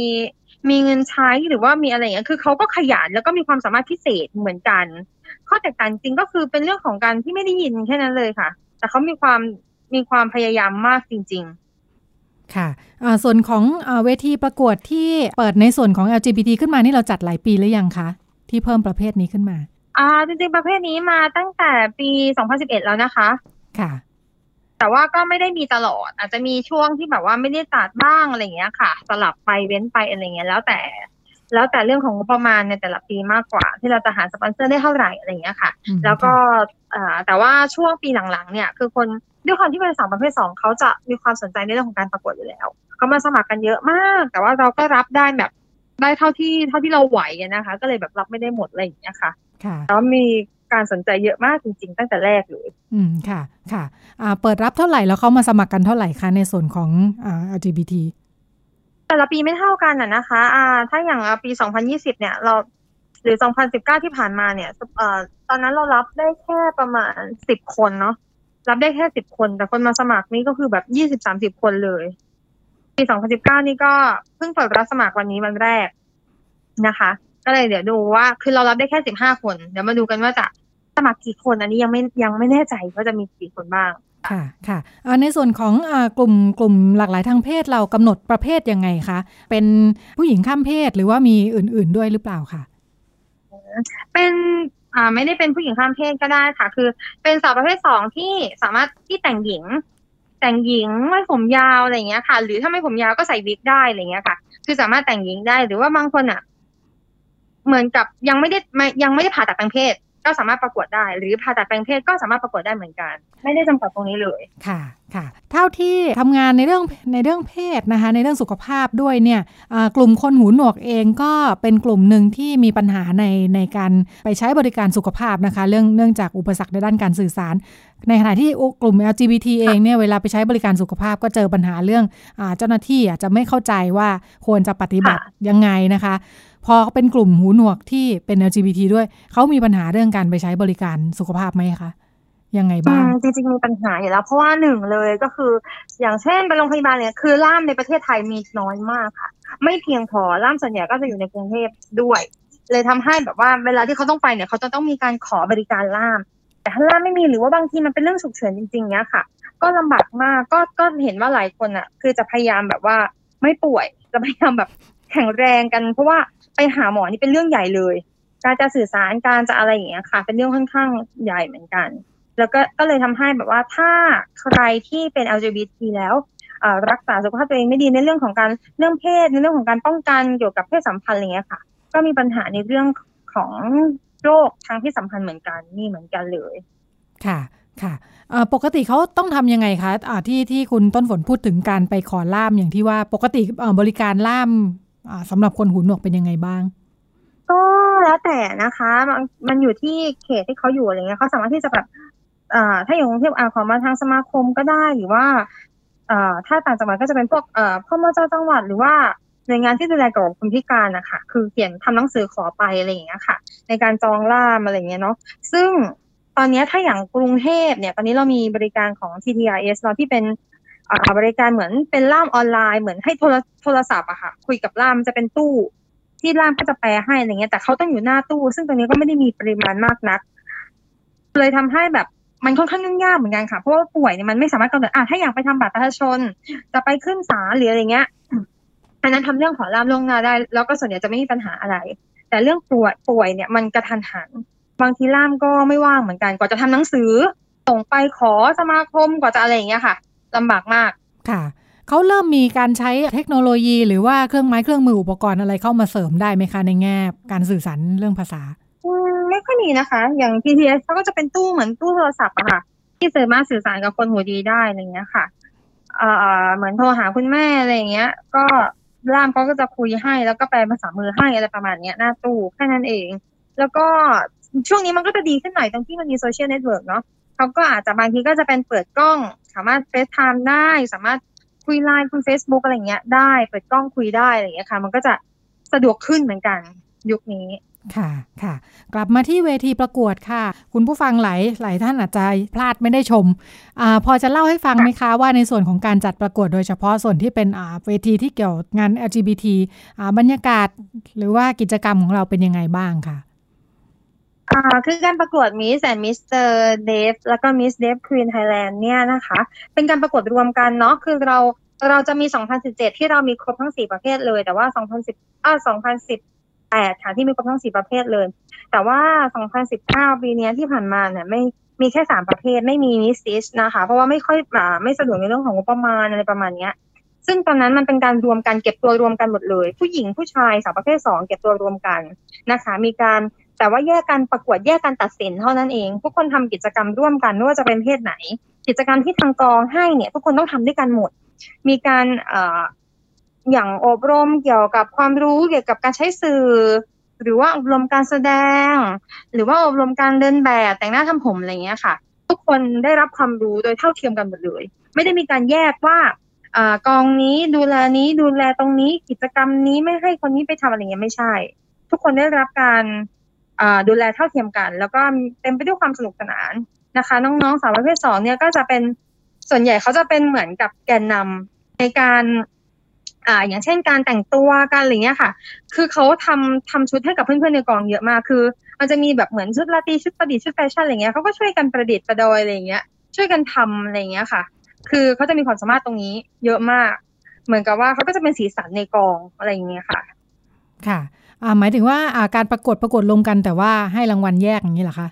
มีเงินใช้หรือว่ามีอะไรอย่างเงี้ยคือเขาก็ขยันแล้วก็มีความสามารถพิเศษเหมือนกัน ข้อแตกต่างจริงก็คือเป็นเรื่องของการที่ไม่ได้ยินแค่นั้นเลยค่ะ แต่เขามีความมีความพยายามมากจริง ๆ ค่ะส่วนของเวทีประกวดที่เปิดในส่วนของ LGBT ขึ้นมานี่เราจัดหลายปีหรือยังคะ ที่เพิ่มประเภทนี้ขึ้นมาอ่าจริงๆประเภทนี้มาตั้งแต่ปี 2011 แล้วนะคะ ค่ะ แต่ว่าก็ไม่ได้มีตลอด อาจจะมีช่วงที่แบบว่าไม่ได้ตัดบ้างอะไรเงี้ยค่ะ สลับไปเว้นไปอะไรเงี้ยแล้วแต่ แล้วแต่เรื่องของงบประมาณในแต่ละปีมากกว่า ที่เราจะหาสปอนเซอร์ได้เท่าไหร่อะไรเงี้ยค่ะ แล้วก็แต่ว่าช่วงปีหลังๆ เนี่ยคือคนด้วยความที่เป็นสาวประเภทสองเขาจะมีความสนใจในเรื่องของการประกวดอยู่แล้วเขามาสมัครกันเยอะมาก แต่ว่าเราก็รับได้แบบได้เท่าที่เท่าที่เราไหวนะคะ ก็เลยแบบรับไม่ได้หมดอะไรอย่างเงี้ยค่ะแล้วมีการสนใจเยอะมากจริง ๆ ตั้งแต่แรกเลย อืมค่ะ ค่ะอ่าเปิดรับเท่าไหร่แล้วเขามาสมัครกันเท่าไหร่คะในส่วนของอ่า LGBT แต่ละปีไม่เท่ากันอะนะคะอ่าถ้าอย่างปี 2020 เนี่ย เราหรือ 2019 ที่ผ่านมาเนี่ยเอ่อตอนนั้นเรารับได้แค่ประมาณ 10 คนเนาะรับได้แค่ 10 คน แต่คนมาสมัครนี่ก็คือแบบ 20-30 คนเลย ปี 2019 นี่ก็เพิ่งเปิดรับสมัครวันนี้วันแรกนะคะ ก็เลยเดี๋ยวดูว่าคือเรารับได้แค่สิบห้าคน เดี๋ยวมาดูกันว่าจะสมัครกี่คนอันนี้ยังไม่ยังไม่แน่ใจว่าจะมีกี่คนบ้างค่ะค่ะในส่วนของอกลุ่มกลุ่มหลากหลายทางเพศเรากำหนดประเภทยังไงคะ เป็นผู้หญิงข้ามเพศหรือว่ามีอื่น ๆด้วยหรือเปล่าคะเป็นไม่ได้เป็นผู้หญิงข้ามเพศก็ได้ค่ะ คือ เป็นสาวประเภทสองที่สามารถที่แต่งหญิง แต่งหญิงไม่ผมยาวอะไรเงี้ยค่ะ หรือถ้าไม่ผมยาวก็ใส่วิกได้อะไรเงี้ยค่ะ คือสามารถแต่งหญิงได้หรือว่าบางคนอะ เหมือนกับยังไม่ได้ยังไม่ได้ผ่าตัดแปลงเพศ ก็สามารถประกวดได้ หรือผ่าตัดแปลงเพศก็สามารถประกวดได้เหมือนกัน ไม่ได้จำกัดตรงนี้เลยค่ะค่ะ เท่าที่ทำงานในเรื่องในเรื่องเพศนะคะในเรื่องสุขภาพด้วยเนี่ยกลุ่มคนหูหนวกเองก็เป็นกลุ่มหนึ่งที่มีปัญหาในในการไปใช้บริการสุขภาพนะคะ เรื่องเนื่องจากอุปสรรคในด้านการสื่อสาร ในขณะที่กลุ่ม LGBT เองเนี่ยเวลาไปใช้บริการสุขภาพก็เจอปัญหาเรื่องอเจ้าหน้าที่อาจจะไม่เข้าใจว่าควรจะปฏิบัติยังไงนะคะ พอเป็นกลุ่มหูหนวกที่เป็น LGBT ด้วย เขามีปัญหาเรื่องการไปใช้บริการสุขภาพไหมคะยังไงบ้างจริงๆมีปัญหาอยู่แล้ว เพราะว่าหนึ่งเลยก็คือ อย่างเช่นไปโรงพยาบาลเนี่ยคือล่ามในประเทศไทยมีน้อยมากค่ะ ไม่เพียงพอล่ามส่วนใหญ่ก็จะอยู่ในกรุงเทพด้วย เลยทำให้แบบว่าเวลาที่เขาต้องไปเนี่ยเขาจะต้องมีการขอบริการล่าม แต่ถ้าล่ามไม่มีหรือว่าบางทีมันเป็นเรื่องฉุกเฉินจริงๆเนี้ยค่ะ ก็ลำบากมากก็ก็เห็นว่าหลายคนอะ คือจะพยายามแบบว่าไม่ป่วยจะพยายามแบบแข็งแรงกัน เพราะว่า ไปหาหมอนี่เป็นเรื่องใหญ่เลย การจะสื่อสารการจะอะไรอย่างเงี้ยค่ะ เป็นเรื่องค่อนข้างใหญ่เหมือนกัน แล้วก็ก็เลยทำให้แบบว่าถ้าใครที่เป็น LGBT แล้วรักษาสุขภาพตัวเองไม่ดีในเรื่องของการเรื่องเพศในเรื่องของการป้องกันเกี่ยวกับเพศสัมพันธ์อะไรเงี้ยค่ะ ก็มีปัญหาในเรื่องของโรคทางเพศสัมพันธ์เหมือนกันนี่เหมือนกันเลย ค่ะค่ะปกติเขาต้องทำยังไงคะะที่ที่คุณต้นฝนพูดถึงการไปขอล่ามอย่างที่ว่าปกติบริการล่าม สำหรับคนหูหนวกเป็นยังไงบ้าง ก็แล้วแต่นะคะมันมันอยู่ที่เขตที่เขาอยู่อะไรเงี้ยเขาสามารถที่จะแบบอ่าถ้าอยู่กรุงเทพอ่าขอมาทางสมาคมก็ได้หรือว่าอ่าถ้าต่างจังหวัดก็จะเป็นพวกเอ่อพ่อมาเจ้าจังหวัดหรือว่าหน่วยงานที่ดูแลกับคนพิการนะคะคือเขียนทำหนังสือขอไปอะไรอย่างเงี้ยค่ะ ในการจองล่ามอะไรเงี้ยเนาะ ซึ่งตอนนี้ถ้าอย่างกรุงเทพเนี่ย ตอนนี้เรามีบริการของ TTRS เนาที่เป็น บริการเหมือนเป็นล่ามออนไลน์เหมือนให้โทรโทรศัพท์อะค่ะ คุยกับล่ามจะเป็นตู้ ที่ล่ามก็จะแปลให้อะไรเงี้ย แต่เขาต้องอยู่หน้าตู้ ซึ่งตรงนี้ก็ไม่ได้มีปริมาณมากนัก เลยทำให้แบบมันค่อนข้างยุ่งยากเหมือนกันค่ะเพราะว่าป่วยเนี่ยมันไม่สามารถกำหนดอะถ้าอยากไปทำบัตรประชาชน จะไปขึ้นศาลหรืออะไรเงี้ยอันนั้นทำเรื่องขอล่ามล่วงหน้าได้ แล้วก็ส่วนใหญ่จะไม่มีปัญหาอะไร แต่เรื่องป่วยป่วยเนี่ยมันกระทันหันบางทีล่ามก็ไม่ว่างเหมือนกันกว่าจะทำหนังสือส่งไปขอสมาคมกว่าจะอะไรอย่างเงี้ยค่ะ ลำบากมากค่ะเขาเริ่มมีการใช้เทคโนโลยี หรือว่าเครื่องไม้เครื่องมืออุปกรณ์อะไรเข้ามาเสริมได้ไหมคะในแง่การสื่อสารเรื่องภาษาไม่ค่อยมีนะคะ อย่าง PTS เขาก็จะเป็นตู้เหมือนตู้โทรศัพท์อะค่ะ ที่สามารถสื่อสารกับคนหูดีได้อะไรเงี้ยค่ะเอ่อเหมือนโทรหาคุณแม่อะไรเงี้ย ก็ล่ามเขาก็จะคุยให้แล้วก็แปลภาษามือให้อะไรประมาณเนี้ยหน้าตู้แค่นั้นเอง แล้วก็ช่วงนี้มันก็จะดีขึ้นหน่อยตรงที่มันมี social network เนาะ เขาก็อาจจะบางทีก็จะเป็นเปิดกล้อง สามารถ FaceTime ได้ สามารถคุยไลน์คุยเฟซบุ๊กอะไรเงี้ยได้ เปิดกล้องคุยได้อะไรเงี้ยค่ะ มันก็จะสะดวกขึ้นเหมือนกันยุคนี้ค่ะค่ะ กลับมาที่เวทีประกวดค่ะ คุณผู้ฟังหลายหลายท่านอาจจะพลาดไม่ได้ชมอพอจะเล่าให้ฟังไหมคะว่าในส่วนของการจัดประกวดโดยเฉพาะส่วนที่เป็นเวทีที่เกี่ยวกับ LGBT บรรยากาศหรือว่ากิจกรรมของเราเป็นยังไงบ้างค่ะ อ่าคือการประกวด Miss and Mister Deaf แล้วก็ Miss Deaf Queen Thailand เนี่ยนะคะ เป็นการประกวดรวมกันเนาะคือเราเราจะมี 2017 ที่เรามีครบทั้ง 4 ประเภทเลย แต่ว่า 2010อ่า 2018ค่ะที่มีครบทั้งสี่ประเภทเลย แต่ว่า 2019 ปีนี้ที่ผ่านมาเนี่ยไม่มีแค่สามประเภท ไม่มีมิสซิสนะคะ เพราะว่าไม่ค่อยไม่สะดวกในเรื่องของงบประมาณอะไรประมาณเนี้ยซึ่งตอนนั้นมันเป็นการรวมกันเก็บตัวรวมกันหมดเลย ผู้หญิงผู้ชายสาวประเภทสองเก็บตัวรวมกันนะคะ มีการ แต่ว่าแยกกันประกวดแยกกันตัดสินเท่านั้นเองทุกคนทำกิจกรรมร่วมกันไม่ว่าจะเป็นเพศไหน กิจกรรมที่ทางกองให้เนี่ย ทุกคนต้องทำด้วยกันหมด มีการอย่างอบรมเกี่ยวกับความรู้เกี่ยวกับการใช้สื่อ หรือว่าอบรมการแสดง หรือว่าอบรมการเดินแบบแต่งหน้าทำผมอะไรเงี้ยค่ะ ทุกคนได้รับความรู้โดยเท่าเทียมกันหมดเลย ไม่ได้มีการแยกว่าอกองนี้ดูแลนี้ดูแลตรงนี้กิจกรรมนี้ไม่ให้คนนี้ไปทำอะไรเงี้ยไม่ใช่ ทุกคนได้รับการ ดูแลเท่าเทียมกัน แล้วก็เต็มไปด้วยความสนุกสนานนะคะ น้องๆสาวประเภทสองเนี่ยก็จะเป็นส่วนใหญ่เขาจะเป็นเหมือนกับแกนนำในการอ่าอย่างเช่นการแต่งตัวการอะไรเงี้ยค่ะ คือเขาทำทำชุดให้กับเพื่อนๆในกองเยอะมากคือ มันจะมีแบบเหมือนชุดลาตีชุดประดิษฐ์ชุดแฟชั่นอะไรเงี้ยเขาก็ช่วยกันประดิษฐ์ประดอยอะไรเงี้ย ช่วยกันทำอะไรเงี้ยค่ะ คือเขาจะมีความสามารถตรงนี้เยอะมาก เหมือนกับว่าเขาก็จะเป็นสีสันในกองอะไรเงี้ยค่ะ ค่ะ หมายถึงว่าอ่าการประกวดประกวดรวมกัน แต่ว่าให้รางวัลแยกอย่างนี้เหรอคะ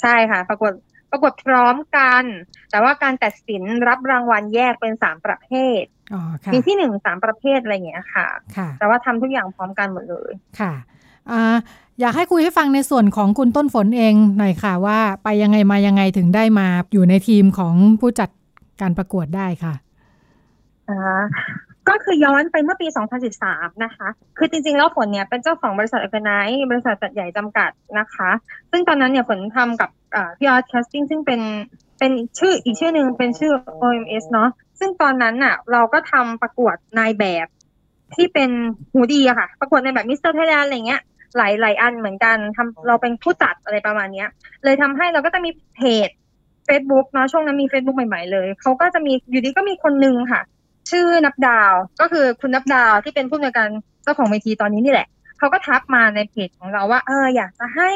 ใช่ค่ะ ประกวดประกวดพร้อมกัน แต่ว่าการตัดสินรับรางวัลแยกเป็นสามประเภทมีที่หนึ่งสามประเภทอะไรอย่างเงี้ยค่ะแต่ว่าทำทุกอย่างพร้อมกันหมดเลยค่ะอยากให้คุยให้ฟังในส่วนของคุณต้นฝนเองหน่อยค่ะว่าไปยังไงมายังไงถึงได้มาอยู่ในทีมของผู้จัดการประกวดได้ค่ะ ก็คือย้อนไปเมื่อปี 2013 นะคะ คือจริงๆ แล้วฝนเนี่ยเป็นเจ้าของบริษัทเอกไนท์บริษัทจัดใหญ่จำกัดนะคะ ซึ่งตอนนั้นเนี่ยฝนทำกับพี่ออส casting ซึ่งเป็นเป็นชื่ออีกชื่อหนึ่งเป็นชื่อ OMS เนาะ ซึ่งตอนนั้นน่ะเราก็ทำประกวดนายแบบที่เป็นหูดีอะค่ะ ประกวดนายแบบ Mister Thailand อะไรเงี้ยหลายหลายอันเหมือนกันทำเราเป็นผู้จัดอะไรประมาณเนี้ย เลยทำให้เราก็จะมีเพจ Facebook เนาะช่วงนั้นมี Facebook ใหม่ ๆ เลย เขาก็จะมีอยู่ดีก็มีคนนึงค่ะ ชื่อนับดาวก็คือคุณนับดาวที่เป็นผู้อำนวยการเจ้าของเวทีตอนนี้นี่แหละเขาก็ทักมาในเพจของเราว่าเอออยากจะให้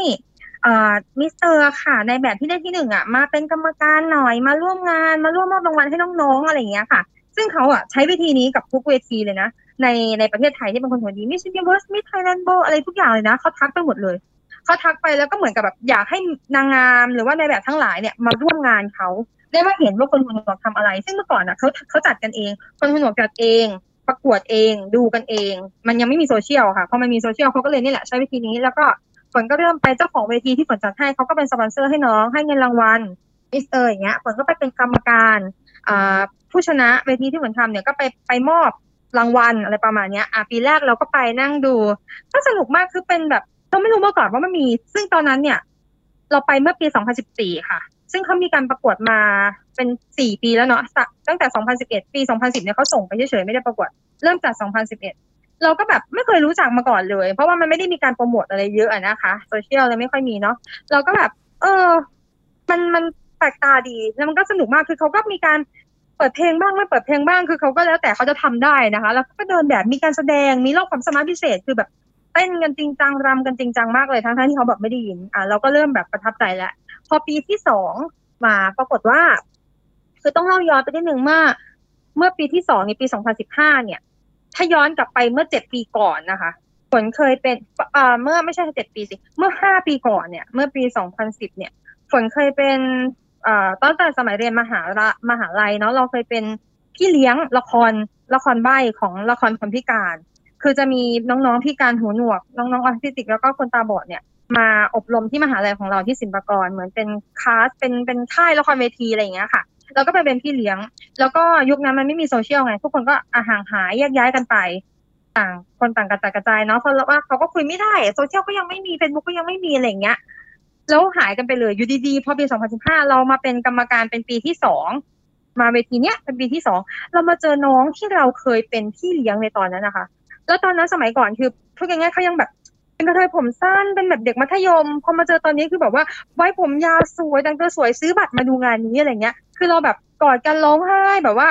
มิสเตอร์ค่ะนายแบบที่ได้ที่หนึ่งอะมาเป็นกรรมการหน่อยมาร่วมงานมาร่วมมอบรางวัลให้น้องๆอะไรอย่างเงี้ยค่ะ ซึ่งเขาอะใช้วิธีนี้กับทุกเวทีเลยนะในในประเทศไทยที่เป็นคนหูดี Miss Universe Miss Thailand World อะไรทุกอย่างเลยนะเขาทักไปหมดเลยเขาทักไปแล้วก็เหมือนกับแบบอยากให้นางงามหรือว่านายแบบทั้งหลายเนี่ยมาร่วมงานเขา ได้มาเห็นว่าคนหูหนวกทำอะไร ซึ่งเมื่อก่อนอะเขาเขาจัดกันเอง คนหูหนวกจัดเอง ประกวดเองดูกันเอง มันยังไม่มีโซเชียลค่ะพอมันมีโซเชียลเขาก็เลยนี่แหละใช้วิธีนี้แล้วก็ฝนก็เริ่มไปเจ้าของเวทีที่ฝนจัดให้เขาก็เป็นสปอนเซอร์ให้น้องให้เงินรางวัลมิสเตอร์อย่างเงี้ยฝนก็ไปเป็นกรรมการผู้ชนะเวทีที่ฝนทำเนี่ยก็ไปไปมอบรางวัลอะไรประมาณเนี้ยอะปีแรกเราก็ไปนั่งดูก็สนุกมากคือเป็นแบบเราไม่รู้มาก่อนว่ามันมี ซึ่งตอนนั้นเนี่ย เราไปเมื่อปี 2014 ค่ะ ซึ่งเขามีการประกวดมาเป็นสี่ปีแล้วเนาะตั้งแต่2011ปี2010เนี่ยเขาส่งไปเฉยๆไม่ได้ประกวด เริ่มจาก2011เราก็แบบไม่เคยรู้จักมาก่อนเลย เพราะว่ามันไม่ได้มีการโปรโมทอะไรเยอะอะนะคะโซเชียลเลยไม่ค่อยมีเนาะเราก็แบบ เออ มันมันแปลกตาดีแล้วมันก็สนุกมากคือเขาก็มีการเปิดเพลงบ้างไม่เปิดเพลงบ้างคือเขาก็แล้วแต่เขาจะทำได้นะคะ แล้วก็เดินแบบมีการแสดงมีรอบความสามารถพิเศษคือแบบเต้นกันจริงจังรำกันจริงจังมากเลยทั้งที่เขาแบบไม่ได้ยินอะเราก็เริ่มแบบประทับใจแล้ว พอปีที่สองมาปรากฏว่า คือต้องเล่าย้อนไปนิดนึงเมื่อ เมื่อปีที่สองในปีสองพันสิบห้าเนี่ย ถ้าย้อนกลับไปเมื่อเจ็ดปีก่อนนะคะฝนเคยเป็นเอ่อเมื่อไม่ใช่เจ็ดปีสิเมื่อห้าปีก่อนเนี่ย เมื่อปีสองพันสิบเนี่ย ฝนเคยเป็นเอ่อตั้งแต่สมัยเรียนมหาละมหาลัยเนาะเราเคยเป็นพี่เลี้ยงละครละครใบของละครคนพิการ คือจะมีน้องๆพิการหูหนวก น้องๆออทิสติกแล้วก็คนตาบอดเนี่ย มาอบรมที่มหาลัยของเราที่ศิลปากรเหมือนเป็นคลาสเป็นเป็นค่ายละครเวทีอะไรอย่างเงี้ยค่ะเราก็ไปเป็นพี่เลี้ยง แล้วก็ยุคนั้นมันไม่มีโซเชียลไงทุกคนก็อาห่างหายแยกย้ายกันไป ต่างคนต่างกระจายกระจายเนาะเพราะว่าเขาก็คุยไม่ได้โซเชียลก็ยังไม่มีเฟซบุ๊กก็ยังไม่มีอะไรอย่างเงี้ยแล้วหายกันไปเลยอยู่ดีๆพอปี 2015 เรามาเป็นกรรมการเป็นปีที่สองมาเวทีเนี้ยเป็นปีที่สองเรามาเจอน้องที่เราเคยเป็นพี่เลี้ยงในตอนนั้นนะคะ แล้วตอนนั้นสมัยก่อนคือพูดง่ายๆเขายังแบบ เป็นกระเทยผมสั้นเป็นแบบเด็กมัธยมพอมาเจอตอนนี้คือแบบว่าไว้ผมยาวสวยแต่งตัวสวยซื้อบัตรมาดูงานนี้อะไรเงี้ย คือเราแบบกอดกันร้องไห้แบบว่า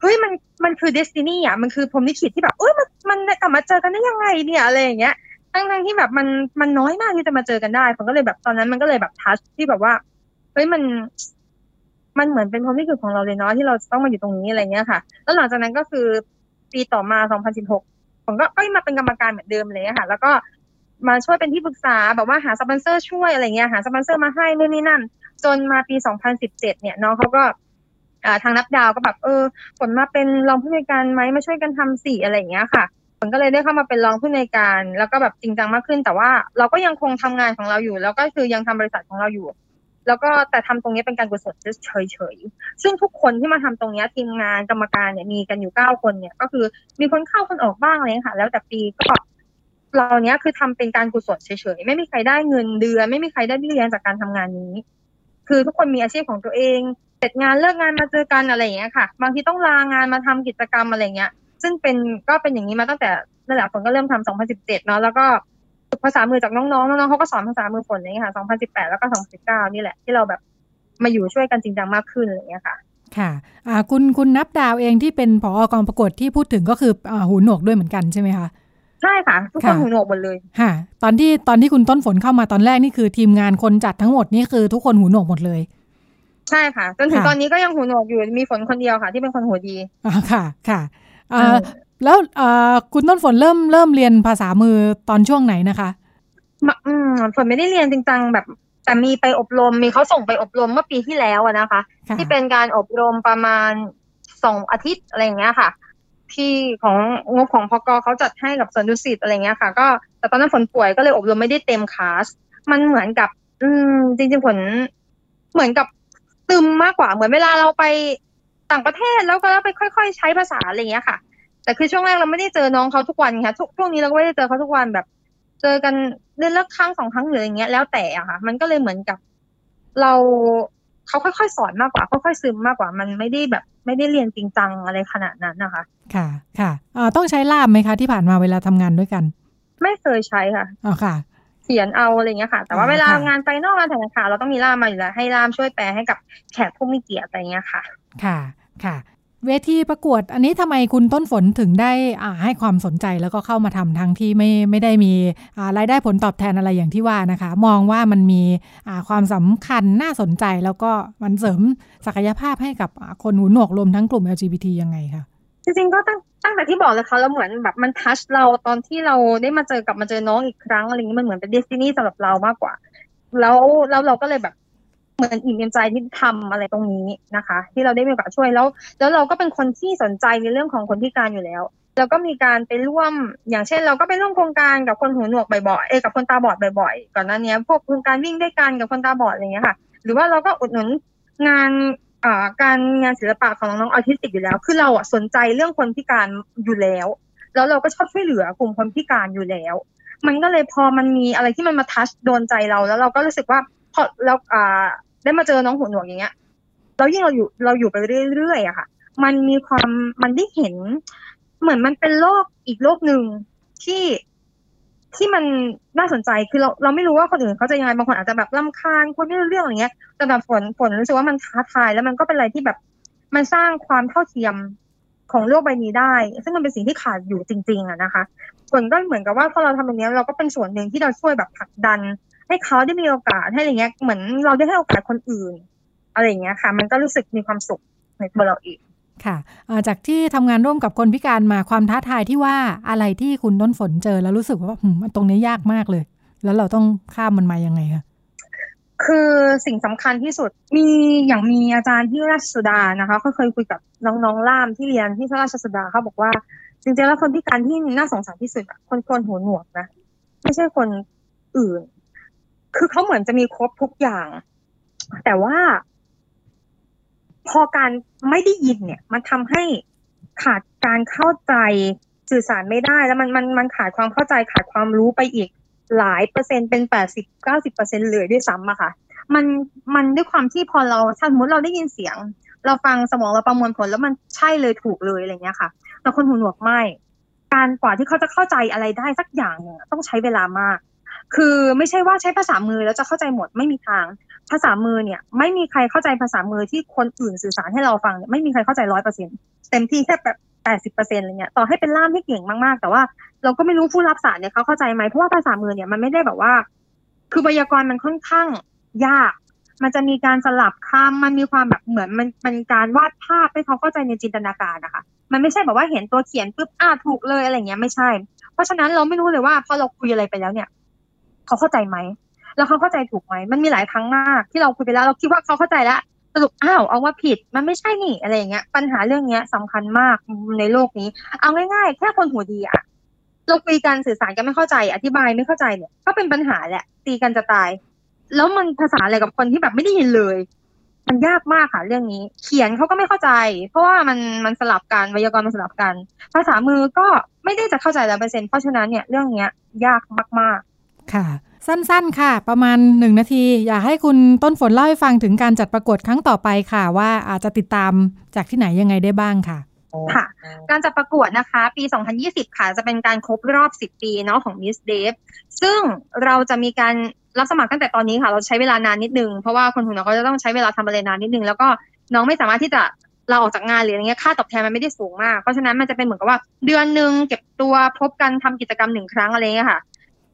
เฮ้ยมันมันคือเดสตินีอะมันคือผมลิขิตที่แบบเอ้ยมันมันกลับมาเจอกันได้ยังไงเนี่ยอะไรอย่างเงี้ยทั้งทั้งที่แบบมันมันน้อยมากที่จะมาเจอกันได้ผมก็เลยแบบตอนนั้นมันก็เลยแบบทัชที่แบบว่าเฮ้ยมัน มันเหมือนเป็นความลิขิตของเราเลยเนาะที่เราต้องมาอยู่ตรงนี้อะไรเงี้ยค่ะ แล้วหลังจากนั้นก็คือปีต่อมา 2016 ฝนก็ก็มาเป็นกรรมการเหมือนเดิมเลยค่ะ แล้วก็ มาช่วยเป็นที่ปรึกษาแบบว่าหาสปอนเซอร์ช่วยอะไรเงี้ยหาสปอนเซอร์มาให้นู่นนี่นั่น จนมาปี 2017 เนี่ยน้องเขาก็ทางนับดาวก็แบบเออฝนมาเป็นรองผู้อำนวยการไหมมาช่วยกันทำสิอะไรเงี้ยค่ะฝนก็เลยได้เข้ามาเป็นรองผู้อำนวยการ แล้วก็แบบจริงจังมากขึ้น แต่ว่าเราก็ยังคงทำงานของเราอยู่ แล้วก็คือยังทำบริษัทของเราอยู่ แล้วก็แต่ทำตรงนี้เป็นการกุศลเฉยๆซึ่งทุกคนที่มาทำตรงนี้ทีมงานกรรมการเนี่ยมีกันอยู่เก้าคนเนี่ย ก็คือมีคนเข้าคนออกบ้างเลยค่ะ แล้วแต่ปีก็ เราเนี้ยคือทำเป็นการกุศลเฉยๆ ไม่มีใครได้เงินเดือน ไม่มีใครได้เบี้ยเรียงจากการทำงานนี้ คือทุกคนมีอาชีพของตัวเอง เสร็จงานเลิกงานมาเจอกันอะไรอย่างเงี้ยค่ะ บางทีต้องลางานมาทำกิจกรรมอะไรเงี้ย ซึ่งเป็นก็เป็นอย่างนี้มาตั้งแต่นั่นแหละฝนก็เริ่มทำ2017 เนาะแล้วก็ฝึกภาษามือจากน้องๆ น้องๆเขาก็สอนภาษามือฝนอย่างเงี้ยค่ะ 2018 แล้วก็ 2019 นี่แหละที่เราแบบมาอยู่ช่วยกันจริงจังมากขึ้นอะไรเงี้ยค่ะค่ะคุณคุณนับดาวเองที่เป็นผอกองประกวดที่พูดถึงก็คืออ่าหูหนวกด้วยเหมือนกันใช่ไหมคะ ใช่ค่ะ ทุกคนหูหนวกหมดเลยค่ะ ตอนที่ตอนที่คุณต้นฝนเข้ามาตอนแรกนี่คือทีมงานคนจัดทั้งหมดนี่คือทุกคนหูหนวกหมดเลย ใช่ค่ะ จนถึงตอนนี้ก็ยังหูหนวกอยู่มีฝนคนเดียวค่ะ ที่เป็นคนหูดีอ่าค่ะค่ะอ่าแล้วอ่าคุณต้นฝนเริ่มเริ่มเรียนภาษามือตอนช่วงไหนนะคะอืมฝนไม่ได้เรียนจริงจังแบบแต่มีไปอบรมมีเขาส่งไปอบรมเมื่อปีที่แล้วนะคะ ที่เป็นการอบรมประมาณสองอาทิตย์อะไรอย่างเงี้ยค่ะ ที่ของงบของพกเขาจัดให้กับสวนดุสิตอะไรเงี้ยค่ะ ก็แต่ตอนนั้นฝนป่วยก็เลยอบรมไม่ได้เต็มคลาสมันเหมือนกับ อืม จริงๆฝนเหมือนกับตึมมากกว่าเหมือนเวลาเราไปต่างประเทศแล้วก็ไปค่อย ๆ ใช้ภาษาอะไรเงี้ยค่ะ แต่คือช่วงแรกเราไม่ได้เจอน้องเขาทุกวันค่ะช่วงนี้เราก็ไม่ได้เจอเขาทุกวันแบบ เจอกันเดือนละครั้งสองครั้งหรืออย่างเงี้ยแล้วแต่อะค่ะ มันก็เลยเหมือนกับเรา เขาค่อยๆ สอนมากกว่าค่อยๆซึมมากกว่ามันไม่ได้แบบ ไม่ได้เรียนจริงจังอะไรขนาดนั้นนะคะ ค่ะค่ะอ่าต้องใช้ล่ามไหมคะที่ผ่านมาเวลาทำงานด้วยกัน ไม่เคยใช้ค่ะอ๋อค่ะเขียนเอาอะไรเงี้ยค่ะ แต่ว่าเวลางานไฟนอลงานแถลงข่าวเราต้องมีล่ามมาอยู่แล้วให้ล่ามช่วยแปลให้กับแขกผู้มีเกียรติอะไรเงี้ยค่ะ ค่ะค่ะ เวทีประกวด อันนี้ทำไมคุณต้นฝนถึงได้อ่าให้ความสนใจแล้วก็เข้ามาทำทั้งที่ไม่ไม่ได้มีอ่ารายได้ผลตอบแทนอะไรอย่างที่ว่านะคะ มองว่ามันมีอ่าความสำคัญน่าสนใจแล้วก็มันเสริมศักยภาพให้กับคนหูหนวกรวมทั้งกลุ่ม LGBT ยังไงคะจริงๆก็ตั้งตั้งแต่ที่บอกเลยค่ะเราเหมือนแบบมันทัชเราตอนที่เราได้มาเจอกับมาเจอน้องอีกครั้งอะไรเงี้ยมันเหมือนเป็นเดสตินีสำหรับเรามากกว่าแล้วแล้วเราก็เลยแบบ เหมือนอิ่มเอมใจที่ทำอะไรตรงนี้นะคะ ที่เราได้มีโอกาสช่วยแล้ว แล้วเราก็เป็นคนที่สนใจในเรื่องของคนพิการอยู่แล้วแล้วก็มีการไปร่วมอย่างเช่น เราก็ไปร่วมโครงการกับคนหูหนวกบ่อยๆเอกับคนตาบอดบ่อยๆก่อนหน้านี้พวกโครงการวิ่งด้วยกันกับคนตาบอดอะไรเงี้ยค่ะ หรือว่าเราก็อุดหนุนงานการงานศิลปะของน้องๆออทิสติกอยู่แล้ว คือเราอะสนใจเรื่องคนพิการอยู่แล้ว แล้วเราก็ชอบช่วยเหลือกลุ่มคนพิการอยู่แล้ว มันก็เลยพอมันมีอะไรที่มันมาทัชโดนใจเราแล้วเราก็รู้สึกว่า พอเราอ่า ได้มาเจอน้องหัวหนวกอย่างเงี้ยแล้วยิ่งเราอยู่เราอยู่ไปเรื่อยๆอะค่ะ มันมีความมันได้เห็น เหมือนมันเป็นโลกอีกโลกหนึ่งที่ที่มันน่าสนใจคือเราเราไม่รู้ว่าคนอื่นเขาจะยังไงบางคนอาจจะแบบลำคาญคนไม่รู้เรื่องอะไรเงี้ยแต่แบบฝนฝนรู้สึกว่ามันท้าทาย แล้วมันก็เป็นอะไรที่แบบมันสร้างความเท่าเทียมของโลกใบนี้ได้ ซึ่งมันเป็นสิ่งที่ขาดอยู่จริง ๆอะนะคะฝนก็เหมือนกับว่าพอเราทำแบบนี้เราก็เป็นส่วนหนึ่งที่เราช่วยแบบผลักดัน ให้เขาได้มีโอกาสให้อะไรเงี้ยเหมือนเราได้ให้โอกาสคนอื่นอะไรอย่างเงี้ยค่ะ มันก็รู้สึกมีความสุขในตัวเราเองค่ะจากที่ทำงานร่วมกับคนพิการมาความท้าทายที่ว่าอะไรที่คุณต้นฝนเจอแล้วรู้สึกว่าตรงนี้ยากมากเลย แล้วเราต้องข้ามมันมายังไงคะคือสิ่งสำคัญที่สุดมีอย่างมีอาจารย์ที่ราชสุดานะคะเขาเคยคุยกับน้องๆล่ามที่เรียนที่ราชสุดาเขาบอกว่าจริงๆแล้วคนพิการที่น่าสงสารที่สุดคนคนหัวหนวกนะไม่ใช่คนอื่น คือเขาเหมือนจะมีครบทุกอย่าง แต่ว่า พอการไม่ได้ยินเนี่ย มันทำให้ขาดการเข้าใจสื่อสารไม่ได้แล้วมันมันมันขาดความเข้าใจขาดความรู้ไปอีกหลายเปอร์เซ็นต์เป็นแปดสิบเก้าสิบเปอร์เซ็นต์เลยด้วยซ้ำอะค่ะ มันมันด้วยความที่พอเราถ้าสมมติเราได้ยินเสียง เราฟังสมองเราประมวลผลแล้วมันใช่เลยถูกเลยอะไรเงี้ยค่ะ แต่คนหูหนวกไม่ การกว่าที่เขาจะเข้าใจอะไรได้สักอย่างเนี่ยต้องใช้เวลามาก คือไม่ใช่ว่าใช้ภาษามือแล้วจะเข้าใจหมดไม่มีทาง ภาษามือเนี่ย ไม่มีใครเข้าใจภาษามือที่คนอื่นสื่อสารให้เราฟังเนี่ยไม่มีใครเข้าใจร้อยเปอร์เซ็นเต็มที่แค่แบบแปดสิบเปอร์เซ็นต์อะไรเงี้ยต่อให้เป็นล่ามที่เก่งมากๆ แต่ว่าเราก็ไม่รู้ผู้รับสารเนี่ยเขาเข้าใจไหมเพราะว่าภาษามือเนี่ยมันไม่ได้แบบว่า คือไวยากรณ์มันค่อนข้างยาก มันจะมีการสลับคำมันมีความแบบเหมือนมันเป็นการวาดภาพให้เขาเข้าใจในจินตนาการนะคะ มันไม่ใช่แบบว่าเห็นตัวเขียนปุ๊บอ่าถูกเลยอะไรเงี้ยไม่ใช่ เพราะฉะนั้นเราไม่รู้เลยว่าพอเราคุยอะไรไปแล้วเนี่ย เขาเข้าใจไหมแล้วเขาเข้าใจถูกไหมมันมีหลายครั้งมากที่เราคุยไปแล้ว เราคิดว่าเขาเข้าใจแล้วสรุปอ้าวเอาว่าผิดมันไม่ใช่นี่อะไรอย่างเงี้ย ปัญหาเรื่องเนี้ยสำคัญมากในโลกนี้ เอาง่ายๆ แค่คนหูดีอะเราคุยกันสื่อสารกันไม่เข้าใจ อธิบายไม่เข้าใจเนี่ย ก็เป็นปัญหาแหละตีกันจะตาย แล้วมันภาษาอะไรกับคนที่แบบไม่ได้ยินเลย มันยากมากค่ะเรื่องนี้ เขียนเขาก็ไม่เข้าใจ เพราะว่ามันมันสลับกันไวยากรณ์มันสลับกัน ภาษามือก็ไม่ได้จะเข้าใจร้อยเปอร์เซ็นต์เพราะฉะนั้นเนี่ยเรื่องเนี้ยยากมากๆ ค่ะ สั้นๆค่ะ ประมาณหนึ่งนาที อยากให้คุณต้นฝนเล่าให้ฟังถึงการจัดประกวดครั้งต่อไปค่ะ ว่าอาจจะติดตามจากที่ไหนยังไงได้บ้างค่ะค่ะ การจัดประกวดนะคะ ปี 2020 ค่ะ จะเป็นการครบรอบ 10 ปีเนาะของ Miss d a v ซึ่งเราจะมีการรับสมัครตั้งแต่ตอนนี้ค่ะ เราใช้เวลานานนิดนึง เพราะว่าคนหุ่นเราก็จะต้องใช้เวลาทำอะไรนานนิดนึง แล้วก็น้องไม่สามารถที่จะเราออกจากงานหรืออะไรเงี้ยค่าตอบแทนมันไม่ได้สูงมาก เพราะฉะนั้นมันจะเป็นเหมือนกับว่าเดือนหนึ่งเก็บตัวพบกันทำกิจกรรมหนึ่งครั้งอะไรเงี้ยค่ะ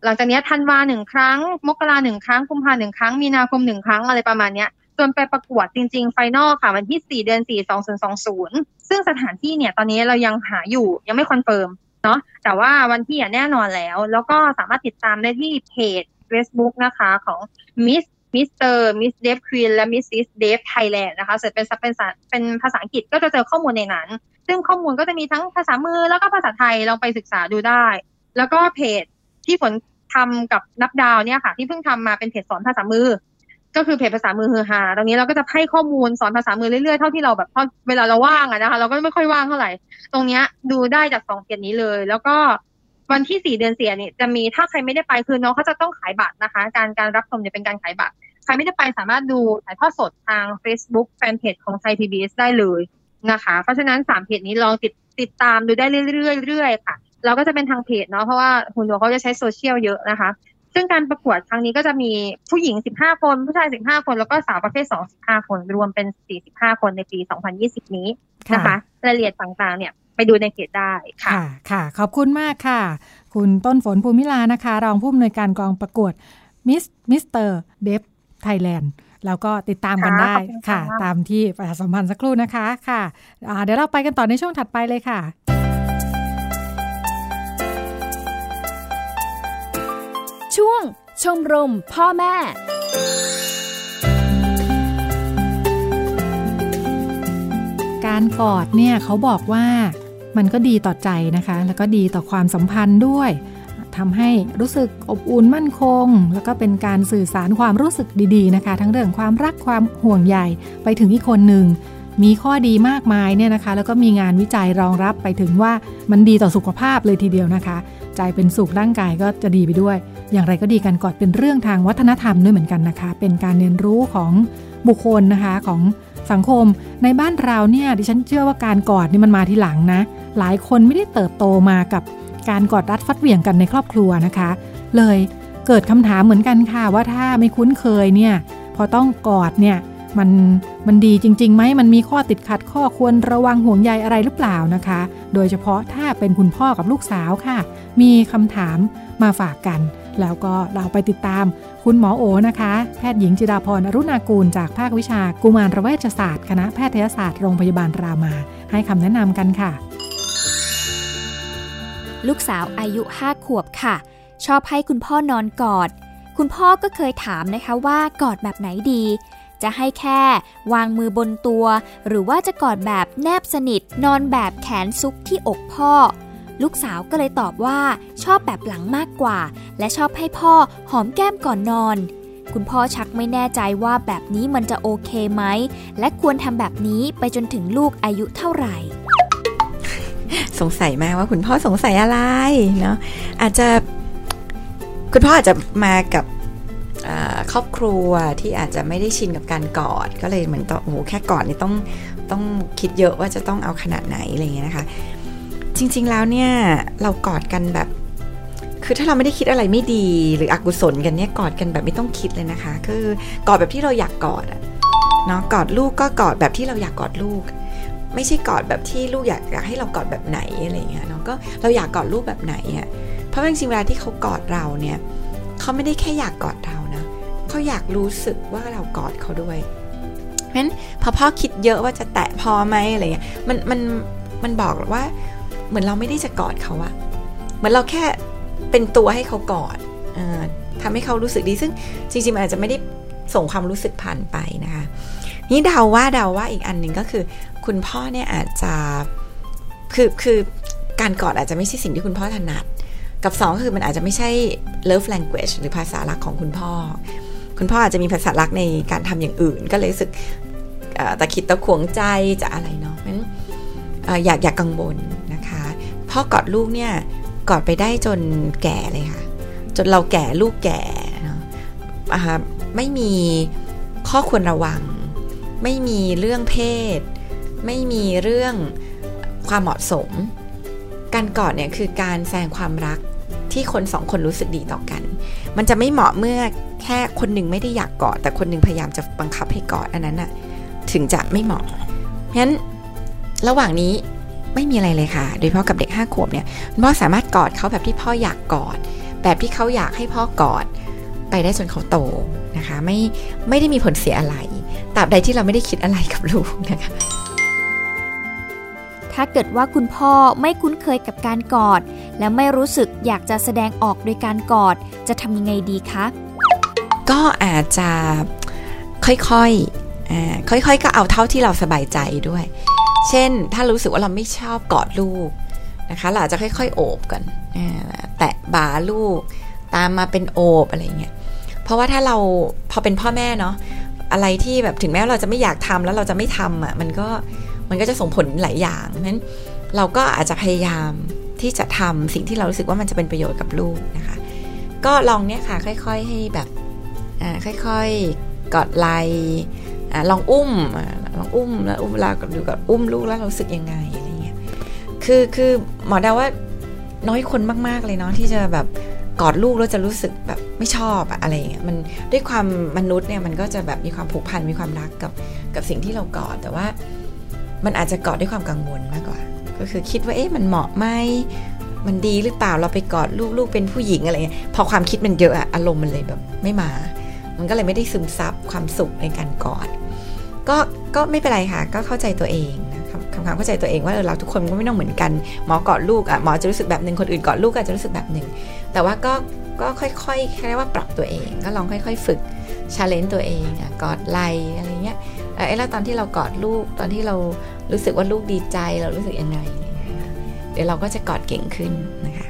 หลังจากนี้ธันวาหนึ่งครั้ง มกราหนึ่งครั้งกุมภาหนึ่งครั้ง มีนาคมหนึ่งครั้งอะไรประมาณเนี้ยจนไปประกวดจริง ๆ final ค่ะวันที่สี่เดือนสี่สองศูนย์สองศูนย์ซึ่งสถานที่เนี่ยตอนนี้เรายังหาอยู่ยังไม่ confirm เนาะแต่ว่าวันที่แน่นอนแล้ว แล้วก็สามารถติดตามได้ที่เพจ Facebook นะคะของ Miss Mister Miss Deaf Queen และ Mrs. Deaf Thailand นะคะ search เป็นเป็นเป็นภาษาอังกฤษก็จะเจอข้อมูลในนั้น ซึ่งข้อมูลก็จะมีทั้งภาษามือแล้วก็ภาษาไทยลองไปศึกษาดูได้ แล้วก็เพจ ที่ฝนทำกับนับดาวเนี่ยค่ะ ที่เพิ่งทำมาเป็นเพจสอนภาษามือ ก็คือเพจภาษามือฮือฮาตรงนี้เราก็จะให้ข้อมูลสอนภาษามือเรื่อยๆเท่าที่เราแบบเวลาเราว่างอะนะคะ เราก็ไม่ค่อยว่างเท่าไหร่ ตรงเนี้ยดูได้จากสองเพจนี้เลย แล้วก็วันที่สี่เดือนเสียเนี่ยจะมีถ้าใครไม่ได้ไปคือน้องเขาจะต้องขายบัตรนะคะ การการรับชมเนี่ยเป็นการขายบัตรใครไม่ได้ไปสามารถดูถ่ายทอดสดทาง Facebook แฟนเพจของไทยพีบีได้เลยนะคะ เพราะฉะนั้นสามเพจนี้ลองติดติดตามดูได้เรื่อยๆค่ะ เราก็จะเป็นทางเพจเนาะเพราะว่าหูหนวกเขาจะใช้โซเชียลเยอะนะคะ ซึ่งการประกวดครั้งนี้ก็จะมีผู้หญิง 15 คน ผู้ชาย 15 คน แล้วก็สาวประเภท 2 15 คน รวมเป็น 45 คนในปี 2020 นี้นะคะรายละเอียดต่างๆ เนี่ยไปดูในเพจได้ค่ะ ค่ะ ขอบคุณมากค่ะ คุณต้นฝนภูมิลานะคะ รองผู้อำนวยการกองประกวด Miss Mister Deaf Thailand แล้วก็ติดตามกันได้ค่ะ ตามที่ประชาสัมพันธ์สักครู่นะคะค่ะ เดี๋ยวเราไปกันต่อในช่วงถัดไปเลยค่ะ ช่วงชมรมพ่อแม่การกอดเนี่ยเขาบอกว่ามันก็ดีต่อใจนะคะ แล้วก็ดีต่อความสัมพันธ์ด้วยทำให้รู้สึกอบอุ่นมั่นคง แล้วก็เป็นการสื่อสารความรู้สึกดีๆนะคะ ทั้งเรื่องความรักความห่วงใยไปถึงอีกคนหนึ่งมีข้อดีมากมายเนี่ยนะคะ แล้วก็มีงานวิจัยรองรับไปถึงว่ามันดีต่อสุขภาพเลยทีเดียวนะคะ ใจเป็นสุขร่างกายก็จะดีไปด้วย อย่างไรก็ดีกันกอดเป็นเรื่องทางวัฒนธรรมด้วยเหมือนกันนะคะ เป็นการเรียนรู้ของบุคคลนะคะของสังคมในบ้านเราเนี่ยดิฉันเชื่อว่าการกอดนี่มันมาทีหลังนะ หลายคนไม่ได้เติบโตมากับการกอดรัดฟัดเหวี่ยงกันในครอบครัวนะคะ เลยเกิดคำถามเหมือนกันค่ะว่าถ้าไม่คุ้นเคยเนี่ยพอต้องกอดเนี่ยมันมันดีจริงๆไหมมันมีข้อติดขัดข้อควรระวังห่วงใยอะไรหรือเปล่านะคะ โดยเฉพาะถ้าเป็นคุณพ่อกับลูกสาวค่ะ มีคำถามมาฝากกันแล้วก็เราไปติดตามคุณหมอโอนะคะ แพทย์หญิงจิดาพรอรุณากูลจากภาควิชากุมารเวชศาสตร์ คณะแพทยศาสตร์โรงพยาบาลรามา ให้คำแนะนำกันค่ะ ลูกสาวอายุห้าขวบค่ะ ชอบให้คุณพ่อนอนกอด คุณพ่อก็เคยถามนะคะว่ากอดแบบไหนดี จะให้แค่วางมือบนตัว หรือว่าจะกอดแบบแนบสนิทนอนแบบแขนซุกที่อกพ่อ ลูกสาวก็เลยตอบว่าชอบแบบหลังมากกว่า และชอบให้พ่อหอมแก้มก่อนนอน คุณพ่อชักไม่แน่ใจว่าแบบนี้มันจะโอเคไหม และควรทำแบบนี้ไปจนถึงลูกอายุเท่าไหร่ สงสัยมากว่าคุณพ่อสงสัยอะไรเนาะอาจจะคุณพ่ออาจจะมากับครอบครัวที่อาจจะไม่ได้ชินกับการกอดก็เลยเหมือนต้องโอ้โหแค่กอดนี่ต้องต้องคิดเยอะว่าจะต้องเอาขนาดไหนอะไรเงี้ยนะคะ จริง ๆ แล้วเนี่ยเรากอดกันแบบ คือถ้าเราไม่ได้คิดอะไรไม่ดีหรืออกุศลกันเนี่ยกอดกันแบบไม่ต้องคิดเลยนะคะ คือกอดแบบที่เราอยากกอดอะเนาะกอดลูกก็กอดแบบที่เราอยากกอดลูก ไม่ใช่กอดแบบที่ลูกอยากอยากให้เรากอดแบบไหนอะไรเงี้ยเนาะก็เราอยากกอดลูกแบบไหนอะเพราะจริงๆเวลาที่เขากอดเราเนี่ยเขาไม่ได้แค่อยากกอดเรานะเขาอยากรู้สึกว่าเรากอดเขาด้วยเพราะฉะนั้นพอพ่อคิดเยอะว่าจะแตะพอไหมอะไรเงี้ยมันมันมันบอกว่า เหมือนเราไม่ได้จะกอดเขาอะเหมือนเราแค่เป็นตัวให้เขากอดอทำให้เขารู้สึกดีซึ่งจริงๆมันอาจจะไม่ได้ส่งความรู้สึกผ่านไปนะคะนี่เดาว่าเดาว่าอีกอันหนึ่งก็คือ คุณพ่อเนี่ยอาจจะคือคือการกอดอาจจะไม่ใช่สิ่งที่คุณพ่อถนัด กับ2ก็คือมันอาจจะไม่ใช่ love language หรือภาษาลักของคุณพ่อ คุณพ่ออาจจะมีภาษาลักในการทำอย่างอื่น ก็เลยรู้สึกตะขิดตะขวงใจจะอะไรเนาะนั้นอยากอยากกังวล พ่อกอดลูกเนี่ยกอดไปได้จนแก่เลยค่ะ จนเราแก่ลูกแก่เนาะไม่มีข้อควรระวัง ไม่มีเรื่องเพศ ไม่มีเรื่องความเหมาะสม การกอดเนี่ยคือการแสดงความรักที่คนสองคนรู้สึกดีต่อกัน มันจะไม่เหมาะเมื่อแค่คนหนึ่งไม่ได้อยากกอด แต่คนหนึ่งพยายามจะบังคับให้กอดอันนั้นน่ะถึงจะไม่เหมาะเพราะฉะนั้นระหว่างนี้ ไม่มีอะไรเลยค่ะ โดยเฉพาะกับเด็กห้าขวบเนี่ยพ่อสามารถกอดเขาแบบที่พ่ออยากกอด แบบที่เขาอยากให้พ่อกอดไปได้จนเขาโตนะคะไม่ไม่ได้มีผลเสียอะไรตราบใดที่เราไม่ได้คิดอะไรกับลูกนะคะถ้าเกิดว่าคุณพ่อไม่คุ้นเคยกับการกอด และไม่รู้สึกอยากจะแสดงออกโดยการกอด จะทำยังไงดีคะก็อาจจะค่อยๆค่อยๆ ก็เอาเท่าที่เราสบายใจด้วย เช่น ถ้ารู้สึกว่าเราไม่ชอบกอดลูกนะคะเราจะค่อยๆ โอบกันแตะบ่าลูก ตามมาเป็นโอบอะไรเงี้ยเพราะว่าถ้าเราพอเป็นพ่อแม่เนาะอะไรที่แบบถึงแม้เราจะไม่อยากทำแล้วเราจะไม่ทำอะมันก็มันก็จะส่งผลหลายอย่างนั้นเราก็อาจจะพยายามที่จะทำสิ่งที่เรารู้สึกว่ามันจะเป็นประโยชน์กับลูกนะคะ ก็ลองเนี่ยค่ะค่อยๆให้แบบค่อยๆกอดไหล ลองอุ้มลองอุ้มแล้วอุ้มเวลาดูกับอุ้มลูกแล้วเราสึกยังไงอะไรเงี้ยคือคือหมอดาว่าน้อยคนมากๆเลยเนาะที่จะแบบกอดลูกแล้วจะรู้สึกแบบไม่ชอบอะไรเงี้ยมันด้วยความมนุษย์เนี่ยมันก็จะแบบมีความผูกพันมีความรักกับกับสิ่งที่เรากอดแต่ว่า มันอาจจะกอดด้วยความกังวลมากกว่า ก็คือคิดว่าเอ๊ะมันเหมาะไหมมันดีหรือเปล่าเราไปกอดลูกลูกเป็นผู้หญิงอะไรเงี้ยพอความคิดมันเยอะอะอารมณ์มันเลยแบบไม่มา มันก็เลยไม่ได้ซึมซับความสุขในการกอด ก็ก็ไม่เป็นไรค่ะ ก็เข้าใจตัวเองคำคำเข้าใจตัวเองว่าเราทุกคนก็ไม่ต้องเหมือนกัน หมอกอดลูกอะหมอจะรู้สึกแบบหนึ่งคนอื่นกอดลูกอาจจะรู้สึกแบบหนึ่งแต่ว่าก็ก็ค่อยๆแค่ว่าปรับตัวเอง ก็ลองค่อย ๆ ฝึก challenge ตัวเองอะกอดไหลอะไรเงี้ยเอ้แล้วตอนที่เรากอดลูกตอนที่เรารู้สึกว่าลูกดีใจเรารู้สึกยังไงเดี๋ยวเราก็จะกอดเก่งขึ้นนะคะ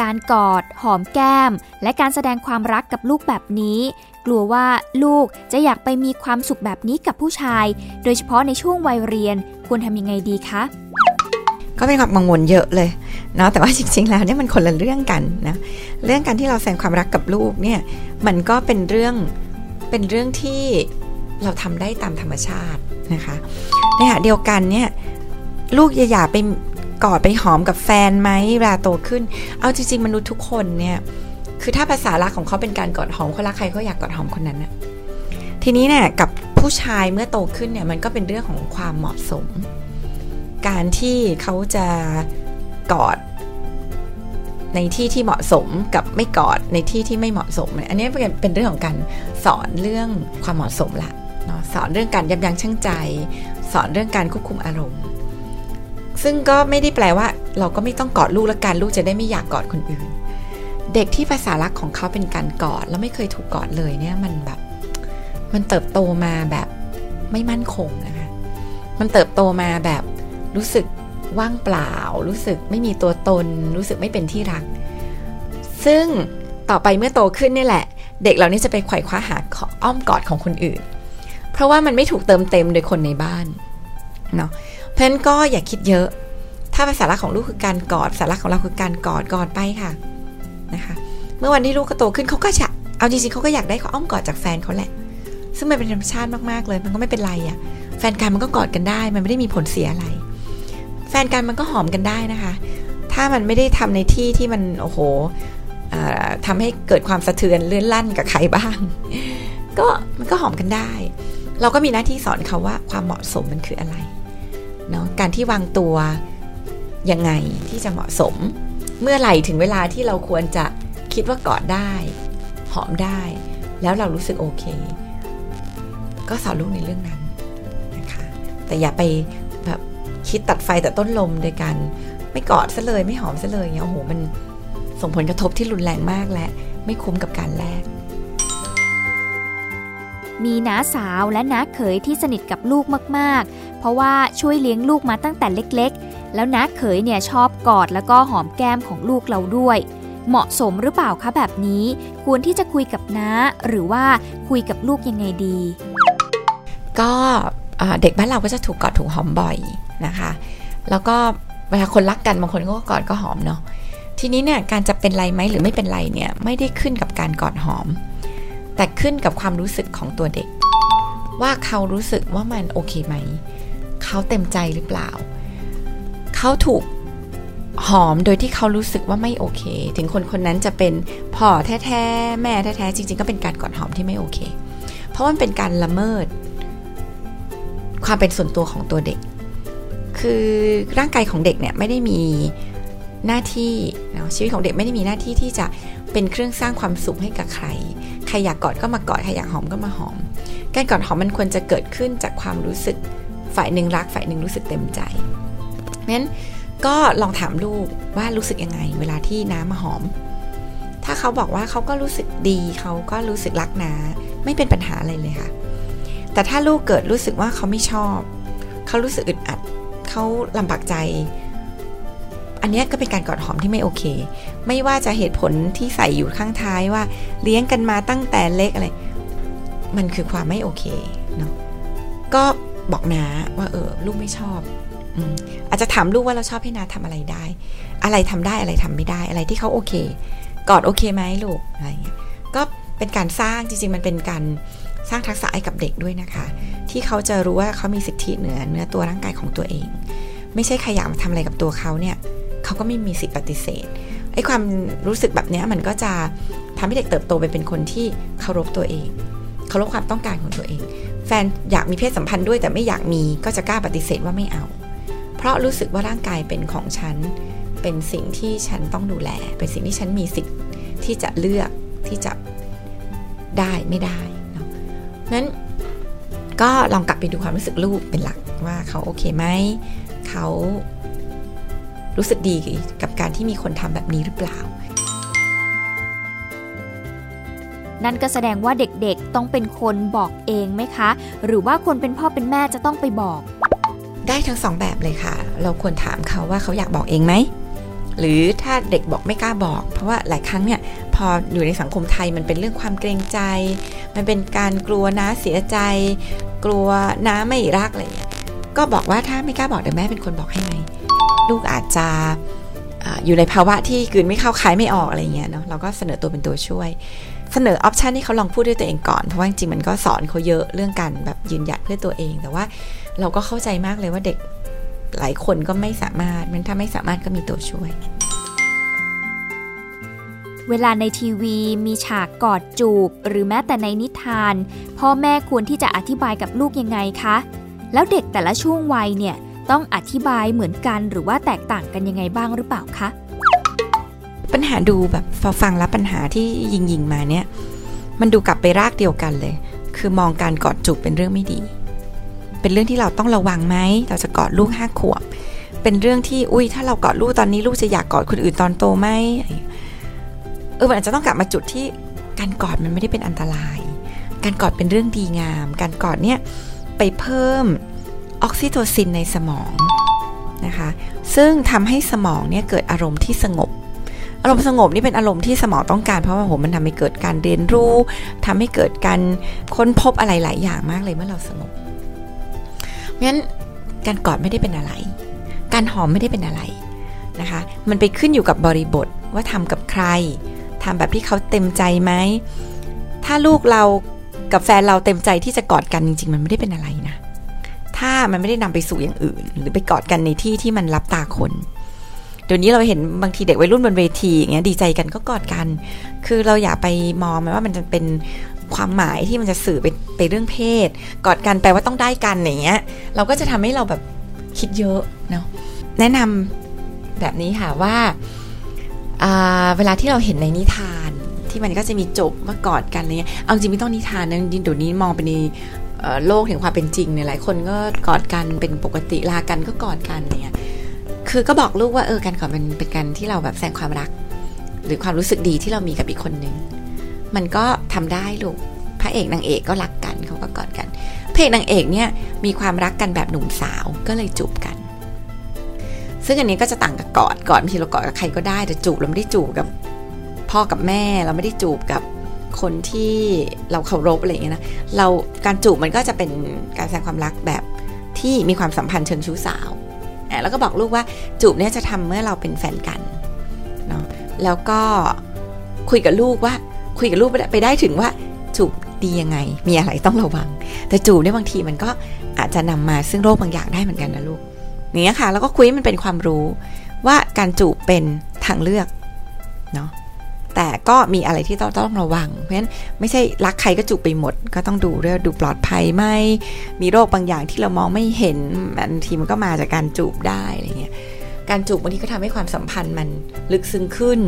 การกอด หอมแก้ม และการแสดงความรักกับลูกแบบนี้ กลัวว่าลูกจะอยากไปมีความสุขแบบนี้กับผู้ชาย โดยเฉพาะในช่วงวัยเรียนควรทำยังไงดีคะก็เป็นความกังวลเยอะเลยเนาะแต่ว่าจริง ๆ แล้วเนี่ยมันคนละเรื่องกันนะเรื่องการที่เราแสดงความรักกับลูกเนี่ยมันก็เป็นเรื่องเป็นเรื่องที่เราทำได้ตามธรรมชาตินะคะในขณะเดียวกันเนี่ยลูกอย่าไป กอดไปหอมกับแฟนไหมเวลาโตขึ้น เอาจริง ๆ มนุษย์ทุกคนเนี่ยคือถ้าภาษารักของเขาเป็นการกอดหอมเขารักใครเขาอยากกอดหอมคนนั้นนะทีนี้เนี่ยกับผู้ชายเมื่อโตขึ้นเนี่ยมันก็เป็นเรื่องของความเหมาะสม การที่เขาจะกอดในที่ที่เหมาะสมกับไม่กอดในที่ที่ไม่เหมาะสม อันนี้เป็นเรื่องของการสอนเรื่องความเหมาะสมละเนาะสอนเรื่องการยับยั้งชั่งใจ สอนเรื่องการควบคุมอารมณ์ ซึ่งก็ไม่ได้แปลว่า เราก็ไม่ต้องกอดลูกและการลูกจะได้ไม่อยากกอดคนอื่น เด็กที่ภาษารักของเขาเป็นการกอดแล้วไม่เคยถูกกอดเลยเนี่ยมันแบบ มันเติบโตมาแบบไม่มั่นคงนะคะ มันเติบโตมาแบบรู้สึกว่างเปล่า รู้สึกไม่มีตัวตน รู้สึกไม่เป็นที่รัก ซึ่งต่อไปเมื่อโตขึ้นนี่แหละ เด็กเหล่านี้จะไปไขว่คว้าหาอ้อมกอดของคนอื่น เพราะว่ามันไม่ถูกเติมเต็มโดยคนในบ้านเนาะ เพราะฉะนั้นก็อย่าคิดเยอะ ถ้าภาษาลักของลูกคือการกอดภาษาลักของเราคือการกอดกอดไปค่ะนะคะ เมื่อวันที่ลูกเขาโตขึ้นเขาก็จะเอาจริงๆเขาก็อยากได้เขาอ้อมกอดจากแฟนเขาแหละ ซึ่งมันเป็นธรรมชาติมากๆเลย มันก็ไม่เป็นไรอะ่ะ แฟนกันมันก็กอดกันได้ มันไม่ได้มีผลเสียอะไร แฟนกันมันก็หอมกันได้นะคะ ถ้ามันไม่ได้ทำในที่ที่มันโอ้โหทำให้เกิดความสะเทือนเลื่อนลั่นกับใครบ้าง ก็มันก็หอมกันได้ เราก็มีหน้าที่สอนเขาว่าความเหมาะสมมันคืออะไร เนาะการที่วางตัวยังไงที่จะเหมาะสม เมื่อไหร่ถึงเวลาที่เราควรจะคิดว่ากอดได้ หอมได้ แล้วเรารู้สึกโอเค ก็สอนลูกในเรื่องนั้นนะคะ แต่อย่าไปแบบคิดตัดไฟแต่ต้นลมโดยการไม่กอดซะเลยไม่หอมซะเลยเนี่ยโอ้โหมันส่งผลกระทบที่รุนแรงมากและ ไม่คุ้มกับการแลกมีน้าสาวและน้าเขยที่สนิทกับลูกมากๆ เพราะว่าช่วยเลี้ยงลูกมาตั้งแต่เล็กๆ แล้วน้าเขยเนี่ยชอบกอดแล้วก็หอมแก้มของลูกเราด้วย เหมาะสมหรือเปล่าคะแบบนี้ ควรที่จะคุยกับน้า หรือว่าคุยกับลูกยังไงดี ก็เด็กบ้านเราก็จะถูกกอดถูกหอมบ่อยนะคะ แล้วก็เวลาคนรักกันบางคนก็กอดก็หอมเนาะทีนี้เนี่ยการจะเป็นไรไหมหรือไม่เป็นไรเนี่ยไม่ได้ขึ้นกับการกอดหอม แต่ขึ้นกับความรู้สึกของตัวเด็ก ว่าเขารู้สึกว่ามันโอเคไหม เขาเต็มใจหรือเปล่า เขาถูกหอมโดยที่เขารู้สึกว่าไม่โอเค ถึงคนคนนั้นจะเป็นพ่อแท้ๆแม่แท้ๆจริง ๆ ก็เป็นการกอดหอมที่ไม่โอเค เพราะมันเป็นการละเมิด ความเป็นส่วนตัวของตัวเด็ก คือร่างกายของเด็กเนี่ยไม่ได้มีหน้าที่นะชีวิตของเด็กไม่ได้มีหน้าที่ที่จะเป็นเครื่องสร้างความสุขให้กับใคร ใครอยากกอดก็มากอด ใครอยากหอมก็มาหอม การกอดหอมมันควรจะเกิดขึ้นจากความรู้สึก ฝ่ายหนึ่งรักฝ่ายหนึ่งรู้สึกเต็มใจเพราะฉะนั้นก็ลองถามลูกว่ารู้สึกยังไง เวลาที่น้ามาหอม ถ้าเขาบอกว่าเขาก็รู้สึกดีเขาก็รู้สึกรักน้าไม่เป็นปัญหาอะไรเลยค่ะ แต่ถ้าลูกเกิดรู้สึกว่าเขาไม่ชอบ เขารู้สึกอึดอัด เขาลำบากใจ อันนี้ก็เป็นการกอดหอมที่ไม่โอเค ไม่ว่าจะเหตุผลที่ใส่อยู่ข้างท้ายว่า เลี้ยงกันมาตั้งแต่เล็กอะไร มันคือความไม่โอเคเนาะก็ บอกนาว่าเออลูกไม่ชอบอาจจะถามลูกว่าเราชอบให้นาทำอะไรได้ อะไรทำได้อะไรทำไม่ได้อะไรที่เขาโอเคกอดโอเคไหมลูกอะไรเงี้ยก็เป็นการสร้างจริงๆมันเป็นการสร้างทักษะให้กับเด็กด้วยนะคะ ที่เขาจะรู้ว่าเขามีสิทธิเหนือเนื้อตัวร่างกายของตัวเอง ไม่ใช่ใครอยากมาทำอะไรกับตัวเขาเนี่ยเขาก็ไม่มีสิทธิปฏิเสธไอ้ความรู้สึกแบบนี้มันก็จะทำให้เด็กเติบโตไปเป็นคนที่เคารพตัวเอง เคารพความต้องการของตัวเอง แฟนอยากมีเพศสัมพันธ์ด้วยแต่ไม่อยากมีก็จะกล้าปฏิเสธว่าไม่เอา เพราะรู้สึกว่าร่างกายเป็นของฉัน เป็นสิ่งที่ฉันต้องดูแล เป็นสิ่งที่ฉันมีสิทธิ์ที่จะเลือกที่จะได้ไม่ได้นั้นก็ลองกลับไปดูความรู้สึกลูกเป็นหลักว่าเขาโอเคไหมเขารู้สึกดีกับการที่มีคนทำแบบนี้หรือเปล่า นั่นก็แสดงว่าเด็กๆต้องเป็นคนบอกเองไหมคะ หรือว่าคนเป็นพ่อเป็นแม่จะต้องไปบอก ได้ทั้งสองแบบเลยค่ะ เราควรถามเขาว่าเขาอยากบอกเองไหมหรือถ้าเด็กบอกไม่กล้าบอก เพราะว่าหลายครั้งเนี่ยพออยู่ในสังคมไทยมันเป็นเรื่องความเกรงใจ มันเป็นการกลัวน้าเสียใจ กลัวน้าไม่รักอะไรเงี้ยก็บอกว่าถ้าไม่กล้าบอกเดี๋ยวแม่เป็นคนบอกให้ไหมลูกอาจจะอยู่ในภาวะที่กืนไม่เข้าคายไม่ออกอะไรเงี้ยเนาะเราก็เสนอตัวเป็นตัวช่วย เสนอออปชันที่เขาลองพูดด้วยตัวเองก่อน เพราะว่าจริงมันก็สอนเขาเยอะเรื่องการแบบยืนหยัดเพื่อตัวเอง แต่ว่าเราก็เข้าใจมากเลยว่าเด็กหลายคนก็ไม่สามารถ มันถ้าไม่สามารถก็มีตัวช่วย เวลาในทีวีมีฉากกอดจูบ หรือแม้แต่ในนิทาน พ่อแม่ควรที่จะอธิบายกับลูกยังไงคะ แล้วเด็กแต่ละช่วงวัยเนี่ยต้องอธิบายเหมือนกันหรือว่าแตกต่างกันยังไงบ้างหรือเปล่าคะ ปัญหาดูแบบฟังแล้วปัญหาที่ยิงยิงมาเนี่ย มันดูกลับไปรากเดียวกันเลย คือมองการกอดจูบเป็นเรื่องไม่ดี เป็นเรื่องที่เราต้องระวังไหมเราจะกอดลูกห้าขวบเป็นเรื่องที่อุ้ยถ้าเรากอดลูกตอนนี้ลูกจะอยากกอดคนอื่นตอนโตไหมเออมันอาจจะต้องกลับมาจุดที่การกอดมันไม่ได้เป็นอันตราย การกอดเป็นเรื่องดีงาม การกอดเนี่ยไปเพิ่มออกซิโทซินในสมองนะคะ ซึ่งทำให้สมองเนี่ยเกิดอารมณ์ที่สงบ อารมณ์สงบนี่เป็นอารมณ์ที่สมองต้องการเพราะว่าผมมันทำให้เกิดการเรียนรู้ทำให้เกิดการค้นพบอะไรหลายอย่างมากเลยเมื่อเราสงบเพราะฉะนั้นการกอดไม่ได้เป็นอะไร การหอมไม่ได้เป็นอะไรนะคะ มันไปขึ้นอยู่กับบริบทว่าทำกับใครทำแบบที่เขาเต็มใจไหม ถ้าลูกเรากับแฟนเราเต็มใจที่จะกอดกันจริง ๆ มันไม่ได้เป็นอะไรนะ ถ้ามันไม่ได้นำไปสู่อย่างอื่น หรือไปกอดกันในที่ที่มันรับตาคน เดี๋ยวนี้เราเห็นบางทีเด็กวัยรุ่นบนเวทีอย่างเงี้ยดีใจกันก็กอดกัน คือเราอย่าไปมองมันว่ามันจะเป็นความหมายที่มันจะสื่อไปไปเรื่องเพศ กอดกันแปลว่าต้องได้กันอย่างเงี้ย เราก็จะทำให้เราแบบคิดเยอะเนาะแนะนำแบบนี้ค่ะว่าเวลาที่เราเห็นในนิทานที่มันก็จะมีจบมากอดกันอะไรเงี้ยเอาจริงไม่ต้องนิทานนะเดี๋ยวนี้มองไปในโลกแห่งความเป็นจริงเนี่ยหลายคนก็กอดกันเป็นปกติลากันก็กอดกันเนี่ย คือก็บอกลูกว่าเออการกอดมันเป็นการที่เราแบบแสดงความรัก หรือความรู้สึกดีที่เรามีกับอีกคนนึง มันก็ทำได้ลูกพระเอกนางเอกก็รักกันเขาก็กอดกันพระเอกนางเอกเนี่ยมีความรักกันแบบหนุ่มสาวก็เลยจูบกัน ซึ่งอันนี้ก็จะต่างกับกอดกอดบางทีเรากอดกับใครก็ได้แต่จูบเราไม่ได้จูบกับพ่อกับแม่เราไม่ได้จูบกับคนที่เราเคารพอะไรอย่างเงี้ยนะเราการจูบมันก็จะเป็นการแสดงความรักแบบที่มีความสัมพันธ์เชิงชู้สาว แล้วก็บอกลูกว่าจูบเนี่ยจะทำเมื่อเราเป็นแฟนกันเนาะแล้วก็คุยกับลูกว่า คุยกับลูกไปได้ถึงว่าจูบดียังไง มีอะไรต้องระวัง แต่จูบเนี่ยบางทีมันก็อาจจะนำมาซึ่งโรคบางอย่างได้เหมือนกันนะลูกอย่างเนี้ยค่ะ แล้วก็คุยมันเป็นความรู้ว่าการจูบเป็นทางเลือกเนาะ แต่ก็มีอะไรที่ต้องต้องระวัง เพราะฉะนั้นไม่ใช่รักใครก็จูบไปหมด ก็ต้องดูเรื่องดูปลอดภัยไหมมีโรคบางอย่างที่เรามองไม่เห็นบางทีมันก็มาจากการจูบได้อะไรเงี้ยการจูบบางทีก็ทำให้ความสัมพันธ์มันลึกซึ้งขึ้น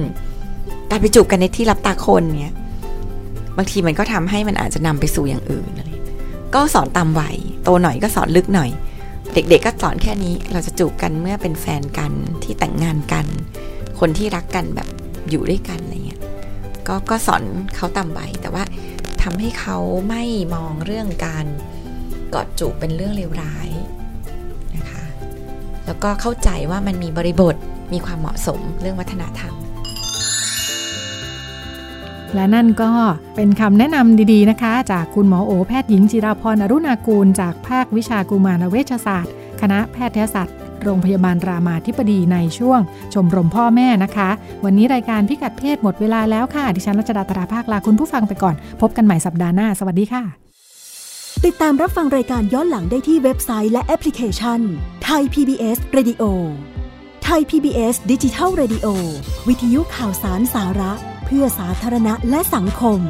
การไปจูบกันในที่รับตาคนเนี้ยบางทีมันก็ทำให้มันอาจจะนำไปสู่อย่างอื่นอะไรก็สอนตามวัยโตหน่อยก็สอนลึกหน่อย เด็กๆกก็สอนแค่นี้เราจะจูบกันเมื่อเป็นแฟนกันที่แต่งงานกัน คนที่รักกันแบบอยู่ด้วยกันอะไร ก็ก็สอนเขาตามใบแต่ว่าทำให้เขาไม่มองเรื่องการกอดจูบเป็นเรื่องเลวร้ายนะคะ แล้วก็เข้าใจว่ามันมีบริบทมีความเหมาะสมเรื่องวัฒนธรรม และนั่นก็เป็นคำแนะนำดีๆนะคะ จากคุณหมอโอแพทย์หญิงจิราพรอรุณากูล จากภาควิชากุมารเวชศาสตร์ คณะแพทยศาสตร์ โรงพยาบาลรามาธิบดีในช่วงชมรมพ่อแม่นะคะ วันนี้รายการพิกัดเพศหมดเวลาแล้วค่ะ ดิฉันรัชดาตราภาคลาคุณผู้ฟังไปก่อน พบกันใหม่สัปดาห์หน้า สวัสดีค่ะ ติดตามรับฟังรายการย้อนหลังได้ที่เว็บไซต์และแอปพลิเคชันไทย PBS Radio ไทย PBS ดิจิทัล Radio วิทยุข่าวสารสาระ เพื่อสาธารณะและสังคม